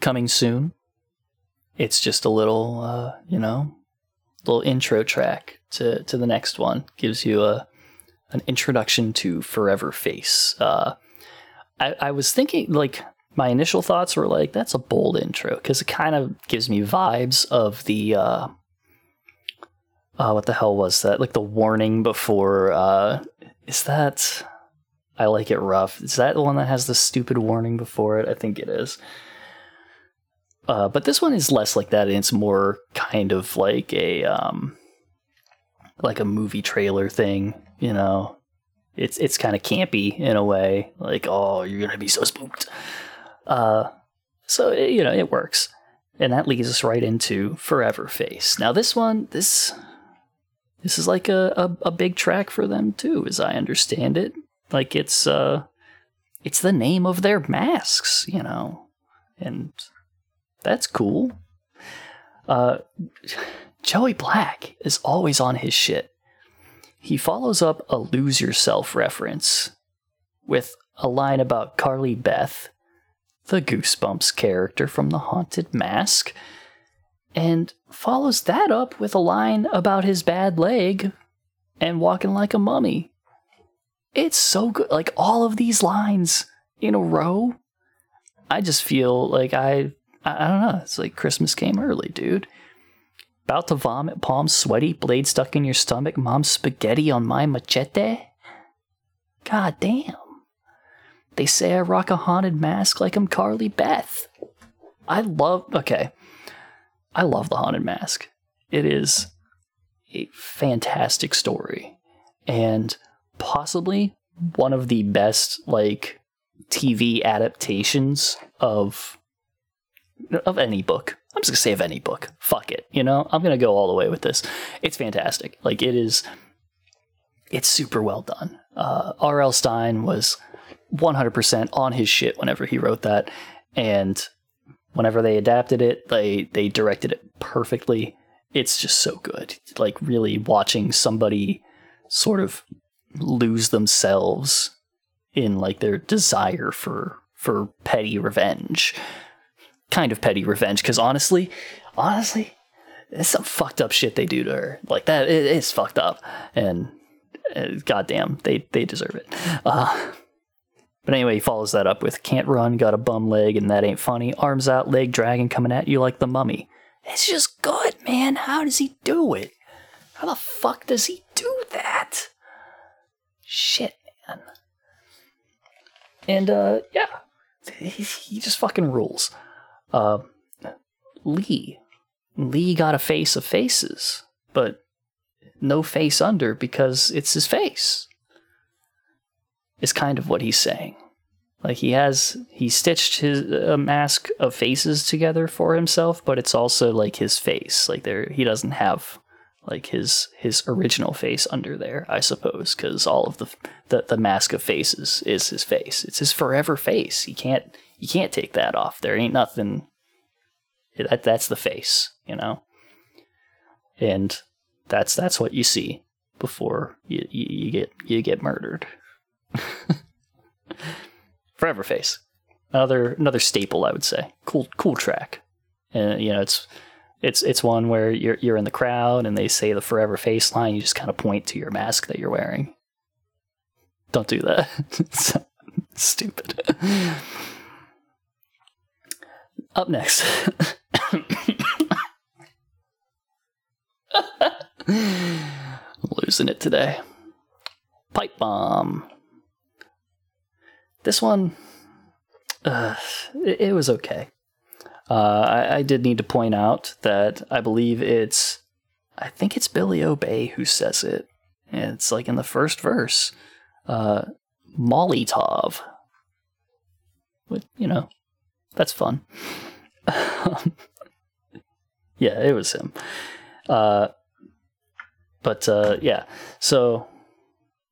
Coming soon. It's just a little, uh, you know, little intro track to, to the next one. Gives you a an introduction to Forever Face. Uh, I, I was thinking, like, my initial thoughts were like, that's a bold intro because it kind of gives me vibes of the uh, uh, what the hell was that? Like the warning before. Uh, is that? I like it rough. Is that the one that has the stupid warning before it? I think it is. Uh, but this one is less like that, and it's more kind of like a um, like a movie trailer thing. You know, it's it's kind of campy in a way. Like, oh, you're gonna be so spooked. Uh, so it, you know, it works, and that leads us right into Forever Face. Now, this one, this this is like a, a, a big track for them too, as I understand it. Like it's uh it's the name of their masks, you know. And that's cool. Uh Joey Black is always on his shit. He follows up a lose yourself reference with a line about Carly Beth, the Goosebumps character from The Haunted Mask, and follows that up with a line about his bad leg and walking like a mummy. It's so good. Like all of these lines in a row. I just feel like I, I don't know. It's like Christmas came early, dude. About to vomit, palms sweaty, blade stuck in your stomach, mom's spaghetti on my machete. God damn. They say I rock a haunted mask like I'm Carly Beth. I love. Okay. I love The Haunted Mask. It is a fantastic story and possibly one of the best like TV adaptations of of any book. I'm just gonna say of any book. Fuck it. You know, I'm gonna go all the way with this. It's fantastic. Like it is. It's super well done. Uh, R.L. Stine was 100% on his shit whenever he wrote that, and whenever they adapted it, they they directed it perfectly. It's just so good. Like really watching somebody sort of lose themselves in like their desire for for petty revenge. Kind of petty revenge cuz honestly, honestly, it's some fucked up shit they do to her. Like that it, it's fucked up and uh, goddamn, they they deserve it. Uh but anyway, he follows that up with can't run, got a bum leg, and that ain't funny. Arms out, leg dragging, coming at you like the mummy. It's just good, man. How does he do it? How the fuck does he do that? Shit, man. And, uh, yeah. He, he just fucking rules. Uh, Lee. Lee got a face of faces but no face under because it's his face. Is kind of what he's saying. Like he has he stitched his a mask of faces together for himself, but it's also like his face. Like there he doesn't have like his his original face under there, I suppose, because all of the, the the mask of faces is his face. It's his forever face. He can't you can't take that off. There ain't nothing. That that's the face, you know. And that's that's what you see before you you, you get you get murdered. [laughs] Forever Face, another another staple, I would say. Cool cool track, and you know it's it's it's one where you're you're in the crowd and they say the Forever Face line. You just kind of point to your mask that you're wearing. Don't do that. [laughs] stupid. [laughs] Up next. Losing it today. Pipe bomb. This one, uh, it, it, was okay. Uh, I, I, did need to point out that I believe it's, I think it's Billy Obey who says it. And it's like in the first verse, uh, Mollytov. But, you know, that's fun. [laughs] yeah, it was him. Uh, but uh, yeah, so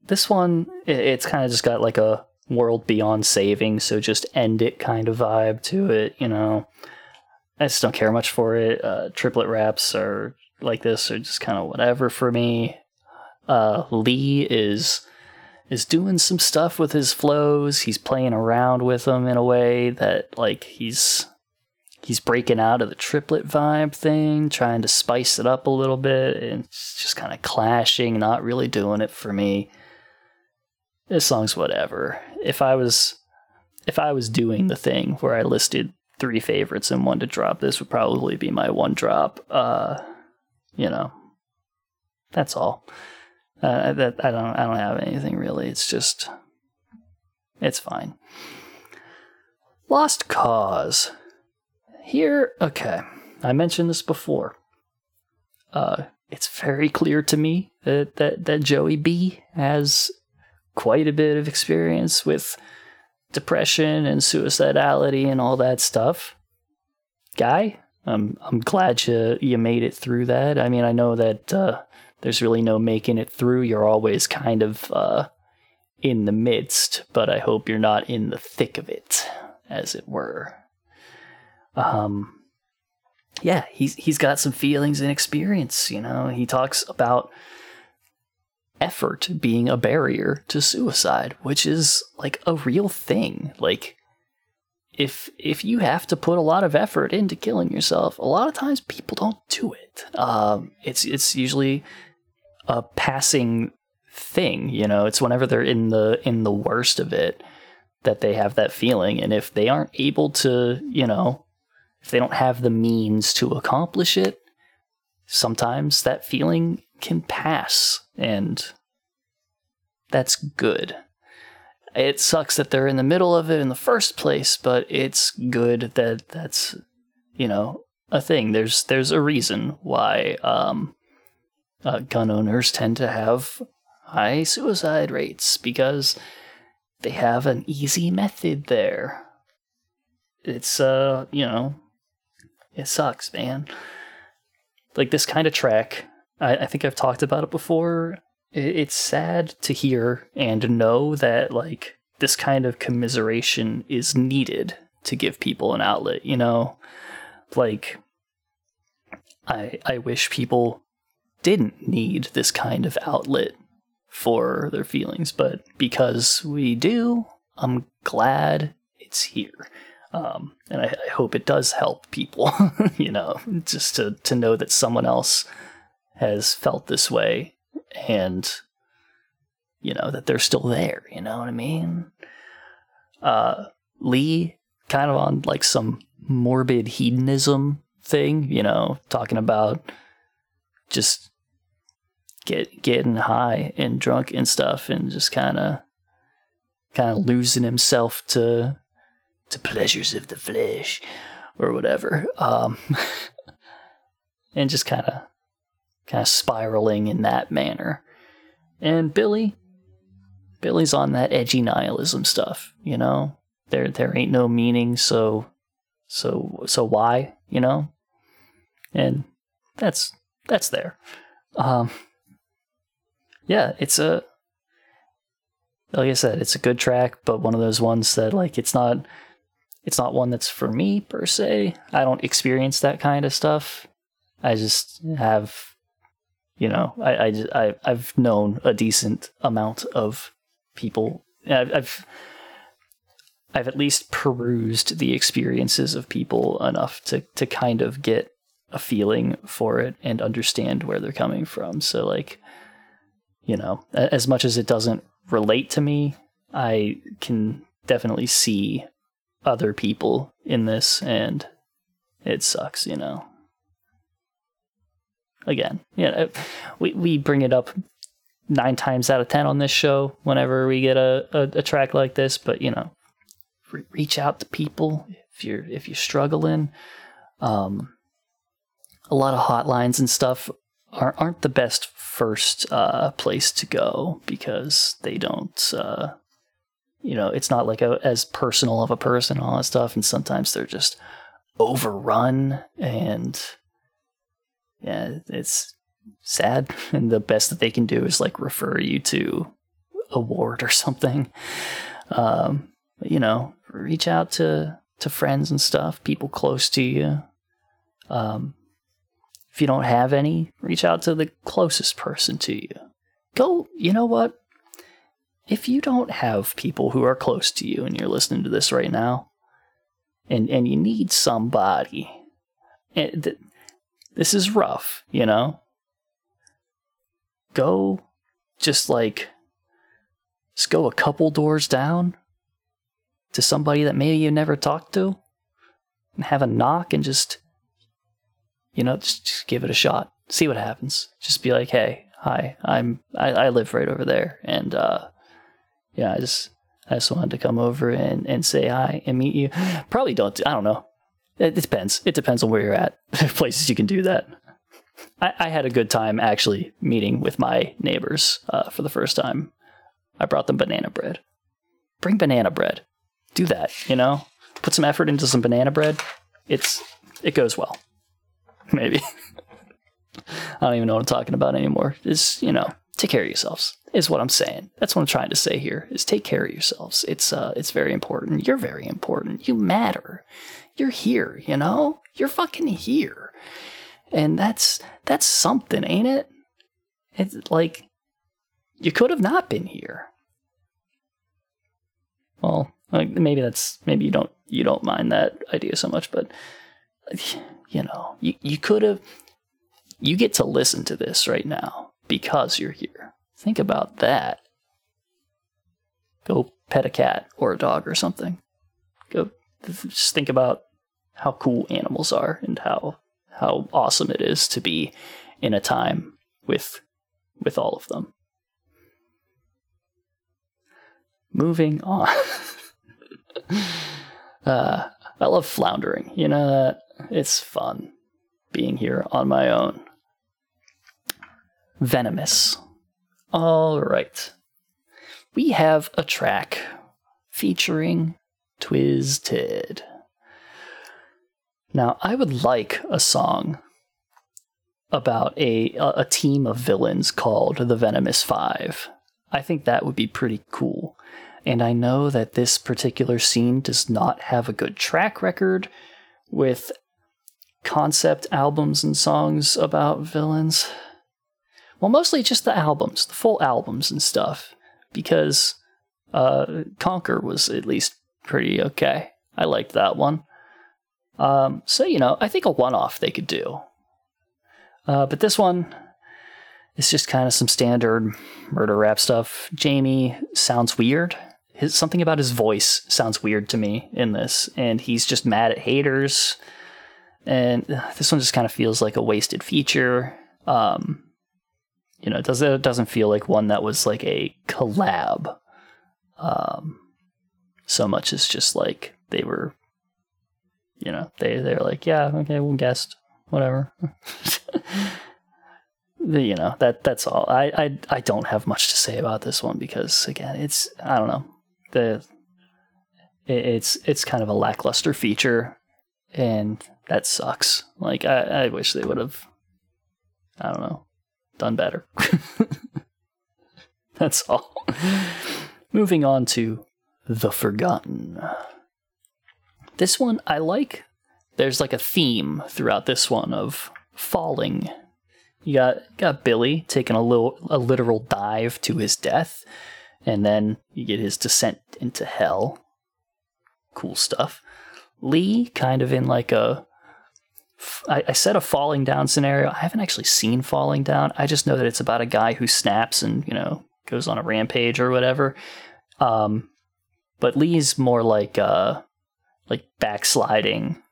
this one, it, it's kind of just got like a world beyond saving, so just end it kind of vibe to it, you know. I just don't care much for it. Uh, triplet raps are like this or just kind of whatever for me. Uh, Lee is is doing some stuff with his flows. He's playing around with them in a way that like he's he's breaking out of the triplet vibe thing, trying to spice it up a little bit, and it's just kind of clashing, not really doing it for me. This song's whatever. If I was if I was doing the thing where I listed three favorites and one to drop, this would probably be my one drop. Uh, you know, that's all. Uh, that I don't I don't have anything really. It's just it's fine. Lost Cause. Here, okay, I mentioned this before. Uh, it's very clear to me that, that, that Joey B has quite a bit of experience with depression and suicidality and all that stuff. Guy, I'm I'm glad you you made it through that. I mean, I know that uh, there's really no making it through. You're always kind of uh, in the midst, but I hope you're not in the thick of it, as it were um, yeah, he's he's got some feelings and experience. You know, he talks about effort being a barrier to suicide, which is like a real thing. Like if if you have to put a lot of effort into killing yourself, a lot of times people don't do it. Um, it's it's usually a passing thing. You know, it's whenever they're in the in the worst of it that they have that feeling, and if they aren't able to, you know, if they don't have the means to accomplish it, sometimes that feeling can pass, and that's good. It sucks that they're in the middle of it in the first place, but it's good that that's, you know, a thing. There's there's a reason why um, uh, gun owners tend to have high suicide rates because they have an easy method there. It's uh, you know, it sucks, man. Like this kind of track, I, I think I've talked about it before. It, it's sad to hear and know that like this kind of commiseration is needed to give people an outlet. You know, like I I wish people didn't need this kind of outlet for their feelings, but because we do, I'm glad it's here. Um, and I, I, hope it does help people, [laughs] you know, just to, to know that someone else has felt this way and, you know, that they're still there, you know what I mean? Uh, Lee, kind of on like some morbid hedonism thing, you know, talking about just get getting high and drunk and stuff and just kind of kind of losing himself to to pleasures of the flesh or whatever. Um, [laughs] and just kind of kind of spiraling in that manner. And Billy, Billy's on that edgy nihilism stuff, you know? There there ain't no meaning, so so so why, you know? And that's that's there. Um yeah, it's a like I said, it's a good track, but one of those ones that like it's not it's not one that's for me per se. I don't experience that kind of stuff. I just have you know, I I, I I've known a decent amount of people. I've, I've I've at least perused the experiences of people enough to to kind of get a feeling for it and understand where they're coming from. So like, you know, as much as it doesn't relate to me, I can definitely see other people in this and it sucks, you know. Again, yeah, we we bring it up nine times out of ten on this show whenever we get a, a, a track like this, but you know, re- reach out to people if you're if you're struggling. Um, a lot of hotlines and stuff aren't aren't the best first uh, place to go because they don't. Uh, you know, it's not like a, as personal of a person, and all that stuff, and sometimes they're just overrun and yeah, it's sad. [laughs] And the best that they can do is like refer you to a ward or something. Um, you know, reach out to to friends and stuff, people close to you. Um, if you don't have any, reach out to the closest person to you. Go, you know what? If you don't have people who are close to you and you're listening to this right now, and and you need somebody, th- this is rough, you know. Go, just like, just go a couple doors down to somebody that maybe you never talked to and have a knock and just you know just, just, give it a shot. See what happens. Just be like hey hi i'm i, I live right over there. And uh yeah i just i just wanted to come over and and say hi and meet you. Probably don't i don't know. It, depends. It depends on where you're at. [laughs] Places you can do that. I, I had a good time actually meeting with my neighbors uh, for the first time. I brought them banana bread. Bring banana bread. Do that, you know? Put some effort into some banana bread. It's it goes well. [laughs] Maybe. I don't even know what I'm talking about anymore. Is you know, take care of yourselves. Is what I'm saying. That's what I'm trying to say here. Is take care of yourselves. It's uh it's very important. You're very important. You matter. You're here, you know? You're fucking here. And that's that's something, ain't it? It's like you could have not been here. Well, like maybe that's maybe you don't you don't mind that idea so much, but you know, you, you could have you get to listen to this right now because you're here. Think about that. Go pet a cat or a dog or something. Go just think about how cool animals are and how how awesome it is to be in a time with with all of them. Moving on. [laughs] uh, I love floundering. You know that it's fun being here on my own. Venomous. All right. We have a track featuring Twiztid. Now, I would like a song about a a team of villains called the Venomous Five. I think that would be pretty cool. And I know that this particular scene does not have a good track record with concept albums and songs about villains. Well, mostly just the albums, the full albums and stuff, because uh, Conquer was at least pretty okay. I liked that one. Um, so, you know, I think a one off they could do. Uh, but this one, is just kind of some standard murder rap stuff. Jamie sounds weird his something about his voice sounds weird to me in this, and he's just mad at haters. And this one just kind of feels like a wasted feature. Um, you know, it doesn't it doesn't feel like one that was like a collab. Um, so much as just like they were, you know, they they're like, yeah, okay, we'll guest, whatever. [laughs] you know that that's all. I, I I don't have much to say about this one because again, it's I don't know the it, it's it's kind of a lackluster feature, and that sucks. Like I I wish they would have I don't know done better. [laughs] that's all. Moving on to the Forgotten. This one I like. There's like a theme throughout this one of falling you got got Billy taking a little a literal dive to his death, and then you get his descent into hell. Cool stuff. Lee kind of in like a I, I said a falling down scenario. I haven't actually seen falling down. I just know that it's about a guy who snaps and you know goes on a rampage or whatever. Um, but Lee's more like uh like backsliding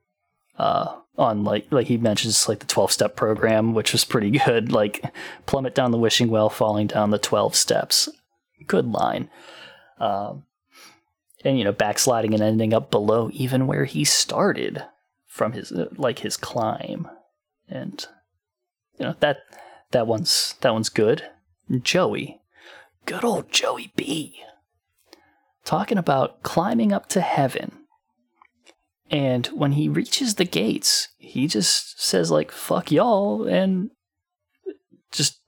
uh on like like he mentions like the 12 step program which was pretty [laughs] good like plummet down the wishing well falling down the 12 steps good line um, and you know backsliding and ending up below even where he started from his uh, like his climb. And you know that that one's that one's good. Joey good old joey b talking about climbing up to heaven. And when he reaches the gates, he just says like "fuck y'all" and just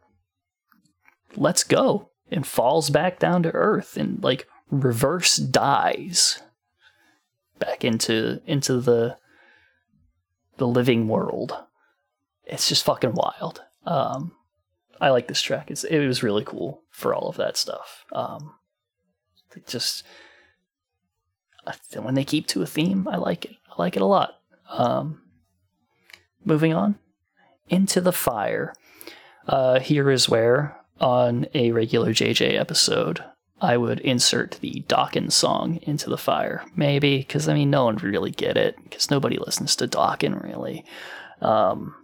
lets go and falls back down to earth and like reverse dies back into into the the living world. It's just fucking wild. Um, I like this track. It's it was really cool for all of that stuff. Um, just when they keep to a theme, I like it. I like it a lot. Um, moving on into the fire. Uh, here is where, on a regular JJ episode, I would insert the Dokken song into the fire. Maybe, because I mean, no one would really get it, because nobody listens to Dokken really. Um,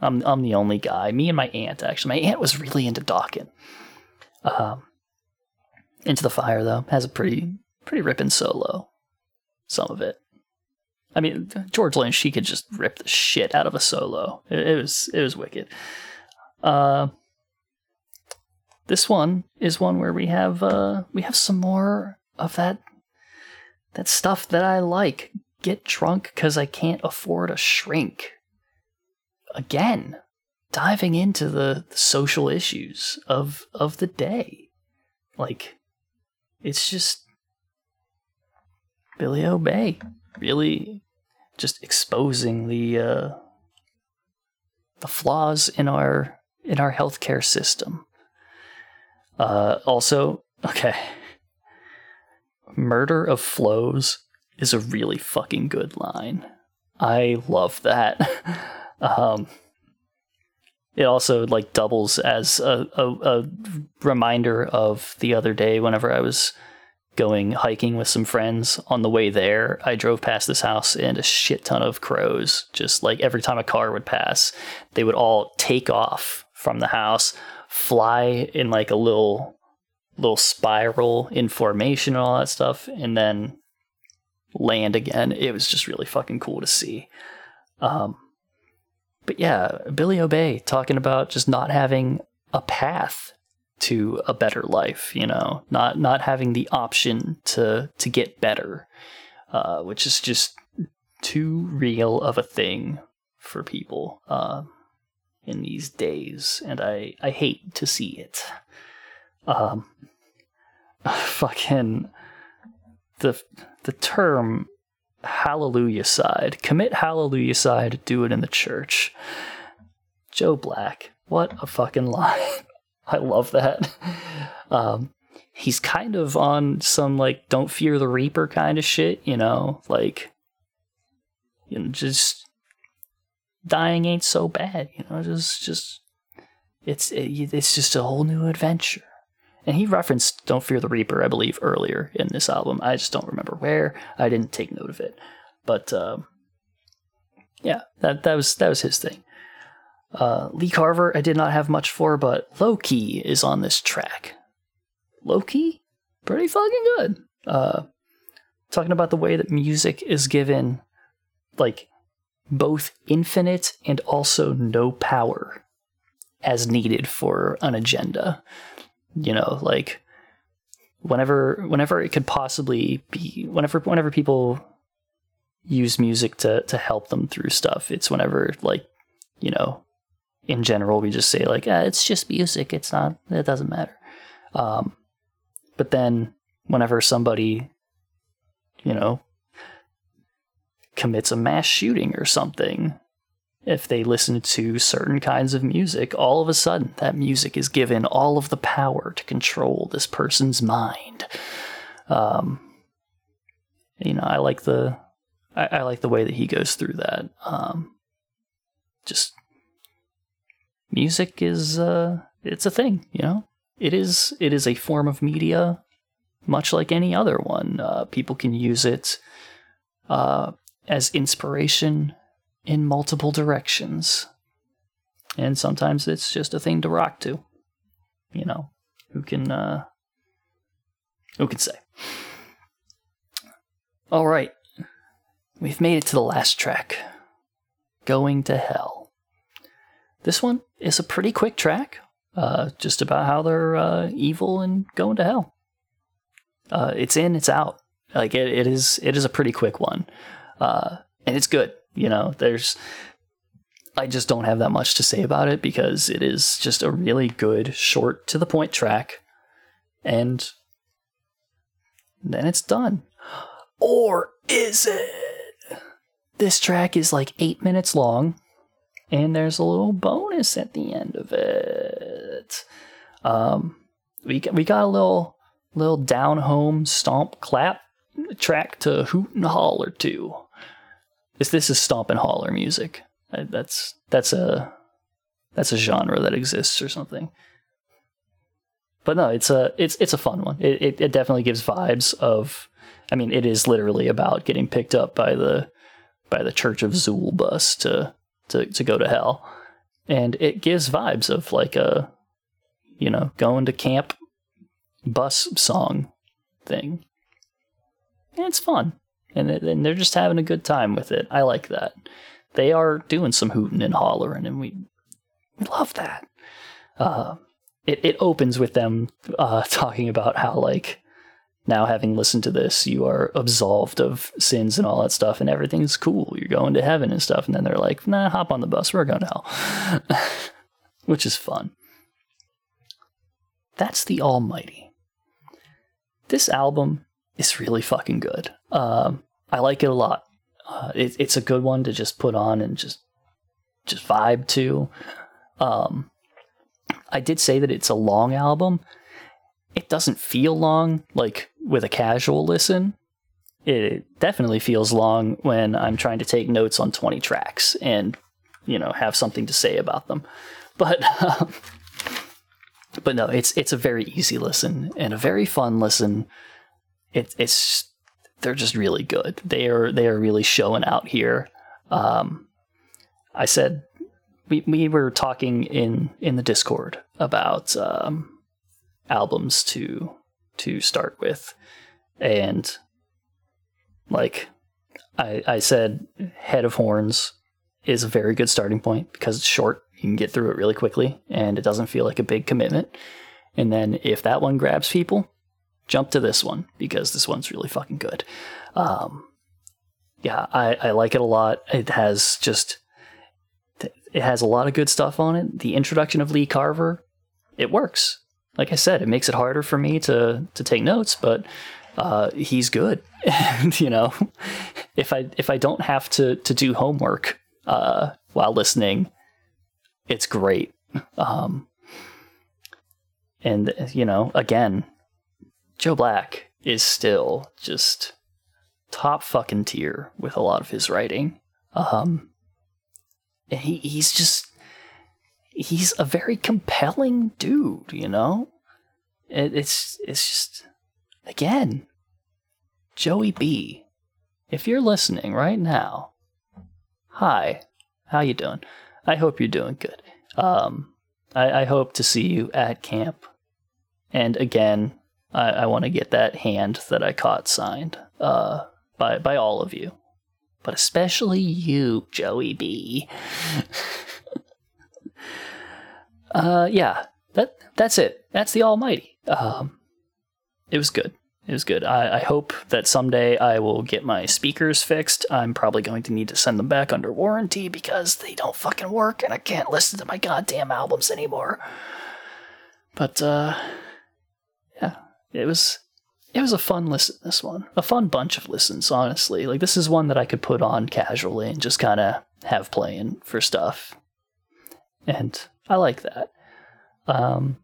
I'm, I'm the only guy. Me and my aunt, actually. My aunt was really into Dokken. Um, into the Fire, though, has a pretty pretty ripping solo. Some of it. I mean, George Lynch, he could just rip the shit out of a solo. It, it was it was wicked. Uh, this one is one where we have uh, we have some more of that that stuff that I like. Get drunk because I can't afford a shrink. Again, diving into the, the social issues of of the day. Like, it's just Billy Obey really just exposing the uh, the flaws in our in our healthcare system. Uh, also, okay, murder of flows is a really fucking good line. I love that. [laughs] um, it also like doubles as a, a, a reminder of the other day whenever I was going hiking with some friends. On the way there, I drove past this house and a shit ton of crows. Just like every time a car would pass, they would all take off from the house, fly in like a little little spiral in formation and all that stuff, and then land again. It was just really fucking cool to see. Um, but yeah, Billy Obey talking about just not having a path to a better life, you know, not not having the option to to get better, uh, which is just too real of a thing for people uh, in these days, and I I hate to see it. Um, [laughs] fucking the the term hallelujah side commit hallelujah side do it in the church joe black what a fucking line [laughs] I love that. Um, he's kind of on some like don't fear the reaper kind of shit, you know, like you know, just dying ain't so bad, you know, just just it's it, it's just a whole new adventure. And he referenced "Don't Fear the Reaper," I believe, earlier in this album. I just don't remember where. I didn't take note of it, but um, yeah, that that was that was his thing. Uh, Lee Carver, I did not have much for, but Loki is on this track. Loki, Pretty fucking good. Uh, talking about the way that music is given, like, both infinite and also no power. as needed for an agenda. You know, like whenever whenever it could possibly be whenever whenever people use music to to help them through stuff, it's whenever like, you know, in general we just say like, ah, it's just music, it's not it doesn't matter. Um but then whenever somebody you know commits a mass shooting or something if they listen to certain kinds of music, all of a sudden that music is given all of the power to control this person's mind. Um, you know, I like the I, I, like the way that he goes through that. Um, just music is uh, it's a thing, you know. It is it is a form of media, much like any other one. Uh, people can use it uh, as inspiration in multiple directions. And sometimes it's just a thing to rock to. You know, who can uh who can say? All right. We've made it to the last track. Going to Hell. This one is a pretty quick track, uh, just about how they're uh, evil and going to hell. Uh, it's in, it's out. Like it, it is, it is a pretty quick one, uh, and it's good. You know, there's I just don't have that much to say about it because it is just a really good, short to the point track. And then it's done. Or is it? This track is like eight minutes long, and there's a little bonus at the end of it. Um, we we got a little little down home stomp clap track to hoot and holler to. This this is stomp and holler music. That's that's a that's a genre that exists or something. But no, it's a it's it's a fun one. It, it, it definitely gives vibes of. I mean, it is literally about getting picked up by the by the Church of Xul bus to to to go to hell, and it gives vibes of like a you know going to camp bus song thing. And it's fun and, and they're just having a good time with it. I like that. They are doing some hooting and hollering, and we we love that. Uh, it it opens with them uh, [laughs] talking about how like now having listened to this, you are absolved of sins and all that stuff, and everything's cool. You're going to heaven and stuff, and then they're like, "Nah, hop on the bus. We're going to hell," [laughs] which is fun. That's the Almighty. This album is really fucking good. Um, I like it a lot. Uh, it, it's a good one to just put on and just just vibe to. Um, I did say that it's a long album. It doesn't feel long, like with a casual listen. It definitely feels long when I'm trying to take notes on 20 tracks and, you know, have something to say about them. But, um, but no, it's it's a very easy listen and a very fun listen it, it's they're just really good. They are they are really showing out here. Um, I said we we were talking in in the Discord about um, albums to to start with, and like I I said, Head of Horns is a very good starting point because it's short. You can get through it really quickly, and it doesn't feel like a big commitment. And then if that one grabs people, jump to this one because this one's really fucking good. Um, yeah, I, I like it a lot. It has just it has a lot of good stuff on it. The introduction of Lee Carver, it works. Like I said, it makes it harder for me to to take notes, but uh, he's good. [laughs] and you know, if I if I don't have to to do homework uh, while listening, it's great. Um, and you know, again, Joe Black is still just top fucking tier with a lot of his writing. Um, he he's just he's a very compelling dude, you know. It, it's it's just again, Joey B. If you're listening right now, hi, how you doing? I hope you're doing good. Um, I, I hope to see you at camp. And again, I, I want to get that hand that I caught signed uh, by by all of you, but especially you, Joey B. [laughs] uh, yeah, that that's it. That's the Almighty. Um, it was good. It was good. I, I hope that someday I will get my speakers fixed. I'm probably going to need to send them back under warranty because they don't fucking work and I can't listen to my goddamn albums anymore. But uh it was it was a fun listen this one. A fun bunch of listens, honestly. Like this is one that I could put on casually and just kind of have playing for stuff. And I like that. Um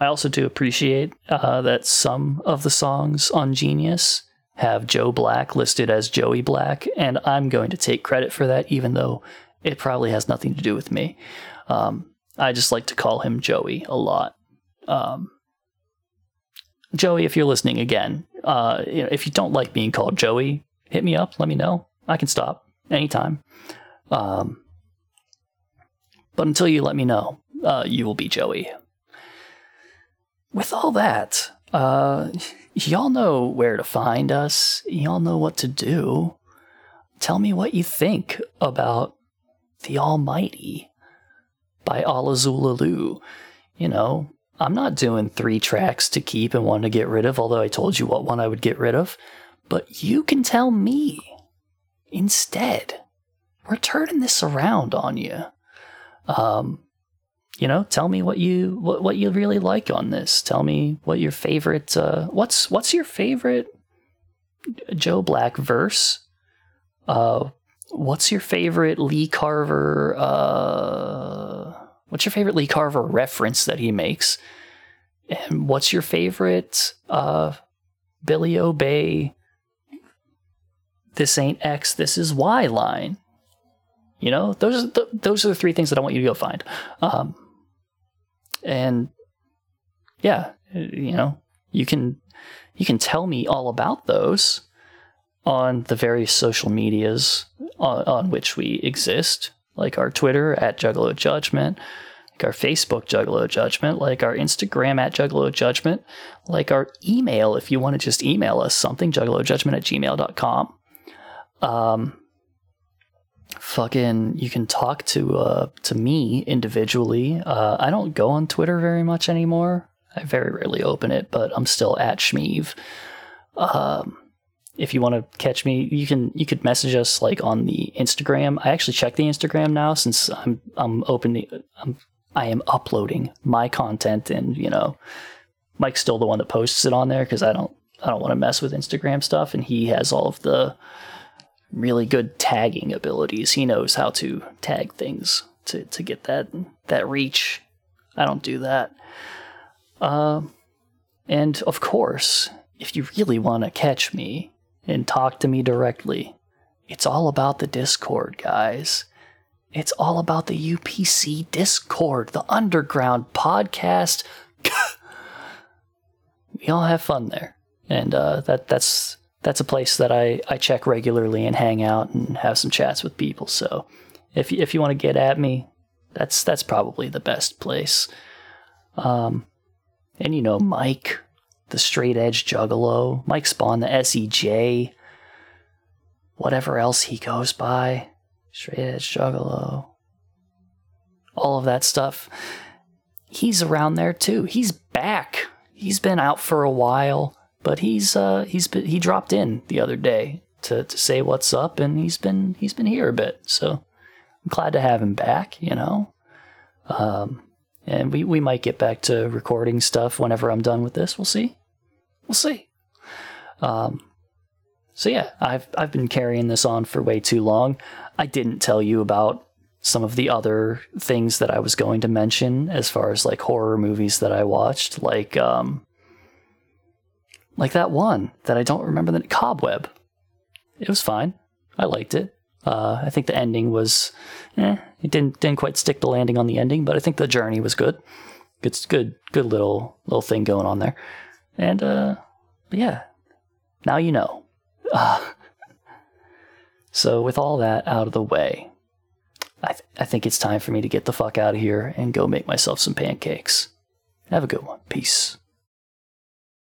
I also do appreciate uh, that some of the songs on Genius have Joe Black listed as Joey Black, and I'm going to take credit for that, even though it probably has nothing to do with me. Um, I just like to call him Joey a lot. Um, Joey, if you're listening again, uh, you know, if you don't like being called Joey, hit me up. Let me know. I can stop anytime. Um, but until you let me know, uh, you will be Joey with all that, uh, y'all know where to find us. Y'all know what to do. Tell me what you think about The Almighty by Alla Xul Elu. You know, I'm not doing three tracks to keep and one to get rid of, although I told you what one I would get rid of. But you can tell me instead. We're turning this around on you. Um, you know, tell me what you what, what you really like on this. Tell me what your favorite uh, what's what's your favorite Joe Black verse? Uh, what's your favorite Lee Carver? Uh, what's your favorite Lee Carver reference that he makes? And what's your favorite uh, Billy Obey? This ain't X, this is Y line. You know, those are the, those are the three things that I want you to go find. Um, and yeah, you know, you can you can tell me all about those on the various social medias on, on which we exist, like our Twitter at Juggalo Judgment, like our Facebook Juggalo Judgment, like our Instagram at Juggalo Judgment, like our email if you want to just email us something, juggalojudgment at gmail.com. Um, fucking you can talk to uh to me individually. Uh, I don't go on Twitter very much anymore. I very rarely open it, but I'm still at Schmeev. Um, if you want to catch me, you can you could message us like on the Instagram. I actually check the Instagram now since I'm I'm opening I'm I am uploading my content and you know Mike's still the one that posts it on there because I don't I don't want to mess with Instagram stuff and he has all of the really good tagging abilities. He knows how to tag things to, to get that that reach. I don't do that. Uh, and of course, if you really want to catch me and talk to me directly, it's all about the Discord, guys. It's all about the UPC Discord, the underground podcast. [laughs] we all have fun there, and uh, that that's that's a place that I, I check regularly and hang out and have some chats with people. So if you, if you want to get at me, that's that's probably the best place. Um, and you know Mike, the straight edge juggalo, Mike Spohn, the SEJ, whatever else he goes by, straight edge juggalo, all of that stuff. He's around there too. He's back. He's been out for a while but he's uh, he's been, he dropped in the other day to, to say what's up, and he's been he's been here a bit. So I'm glad to have him back. You know, um, and we we might get back to recording stuff whenever I'm done with this. We'll see. We'll see. Um, so yeah, I've I've been carrying this on for way too long. I didn't tell you about some of the other things that I was going to mention as far as like horror movies that I watched, like um, like that one that I don't remember the Cobweb. It was fine. I liked it. Uh, I think the ending was, eh, it didn't didn't quite stick the landing on the ending, but I think the journey was good. Good, good, good little little thing going on there. And uh, yeah, now you know. Uh, so with all that out of the way, I th- I think it's time for me to get the fuck out of here and go make myself some pancakes. Have a good one. Peace.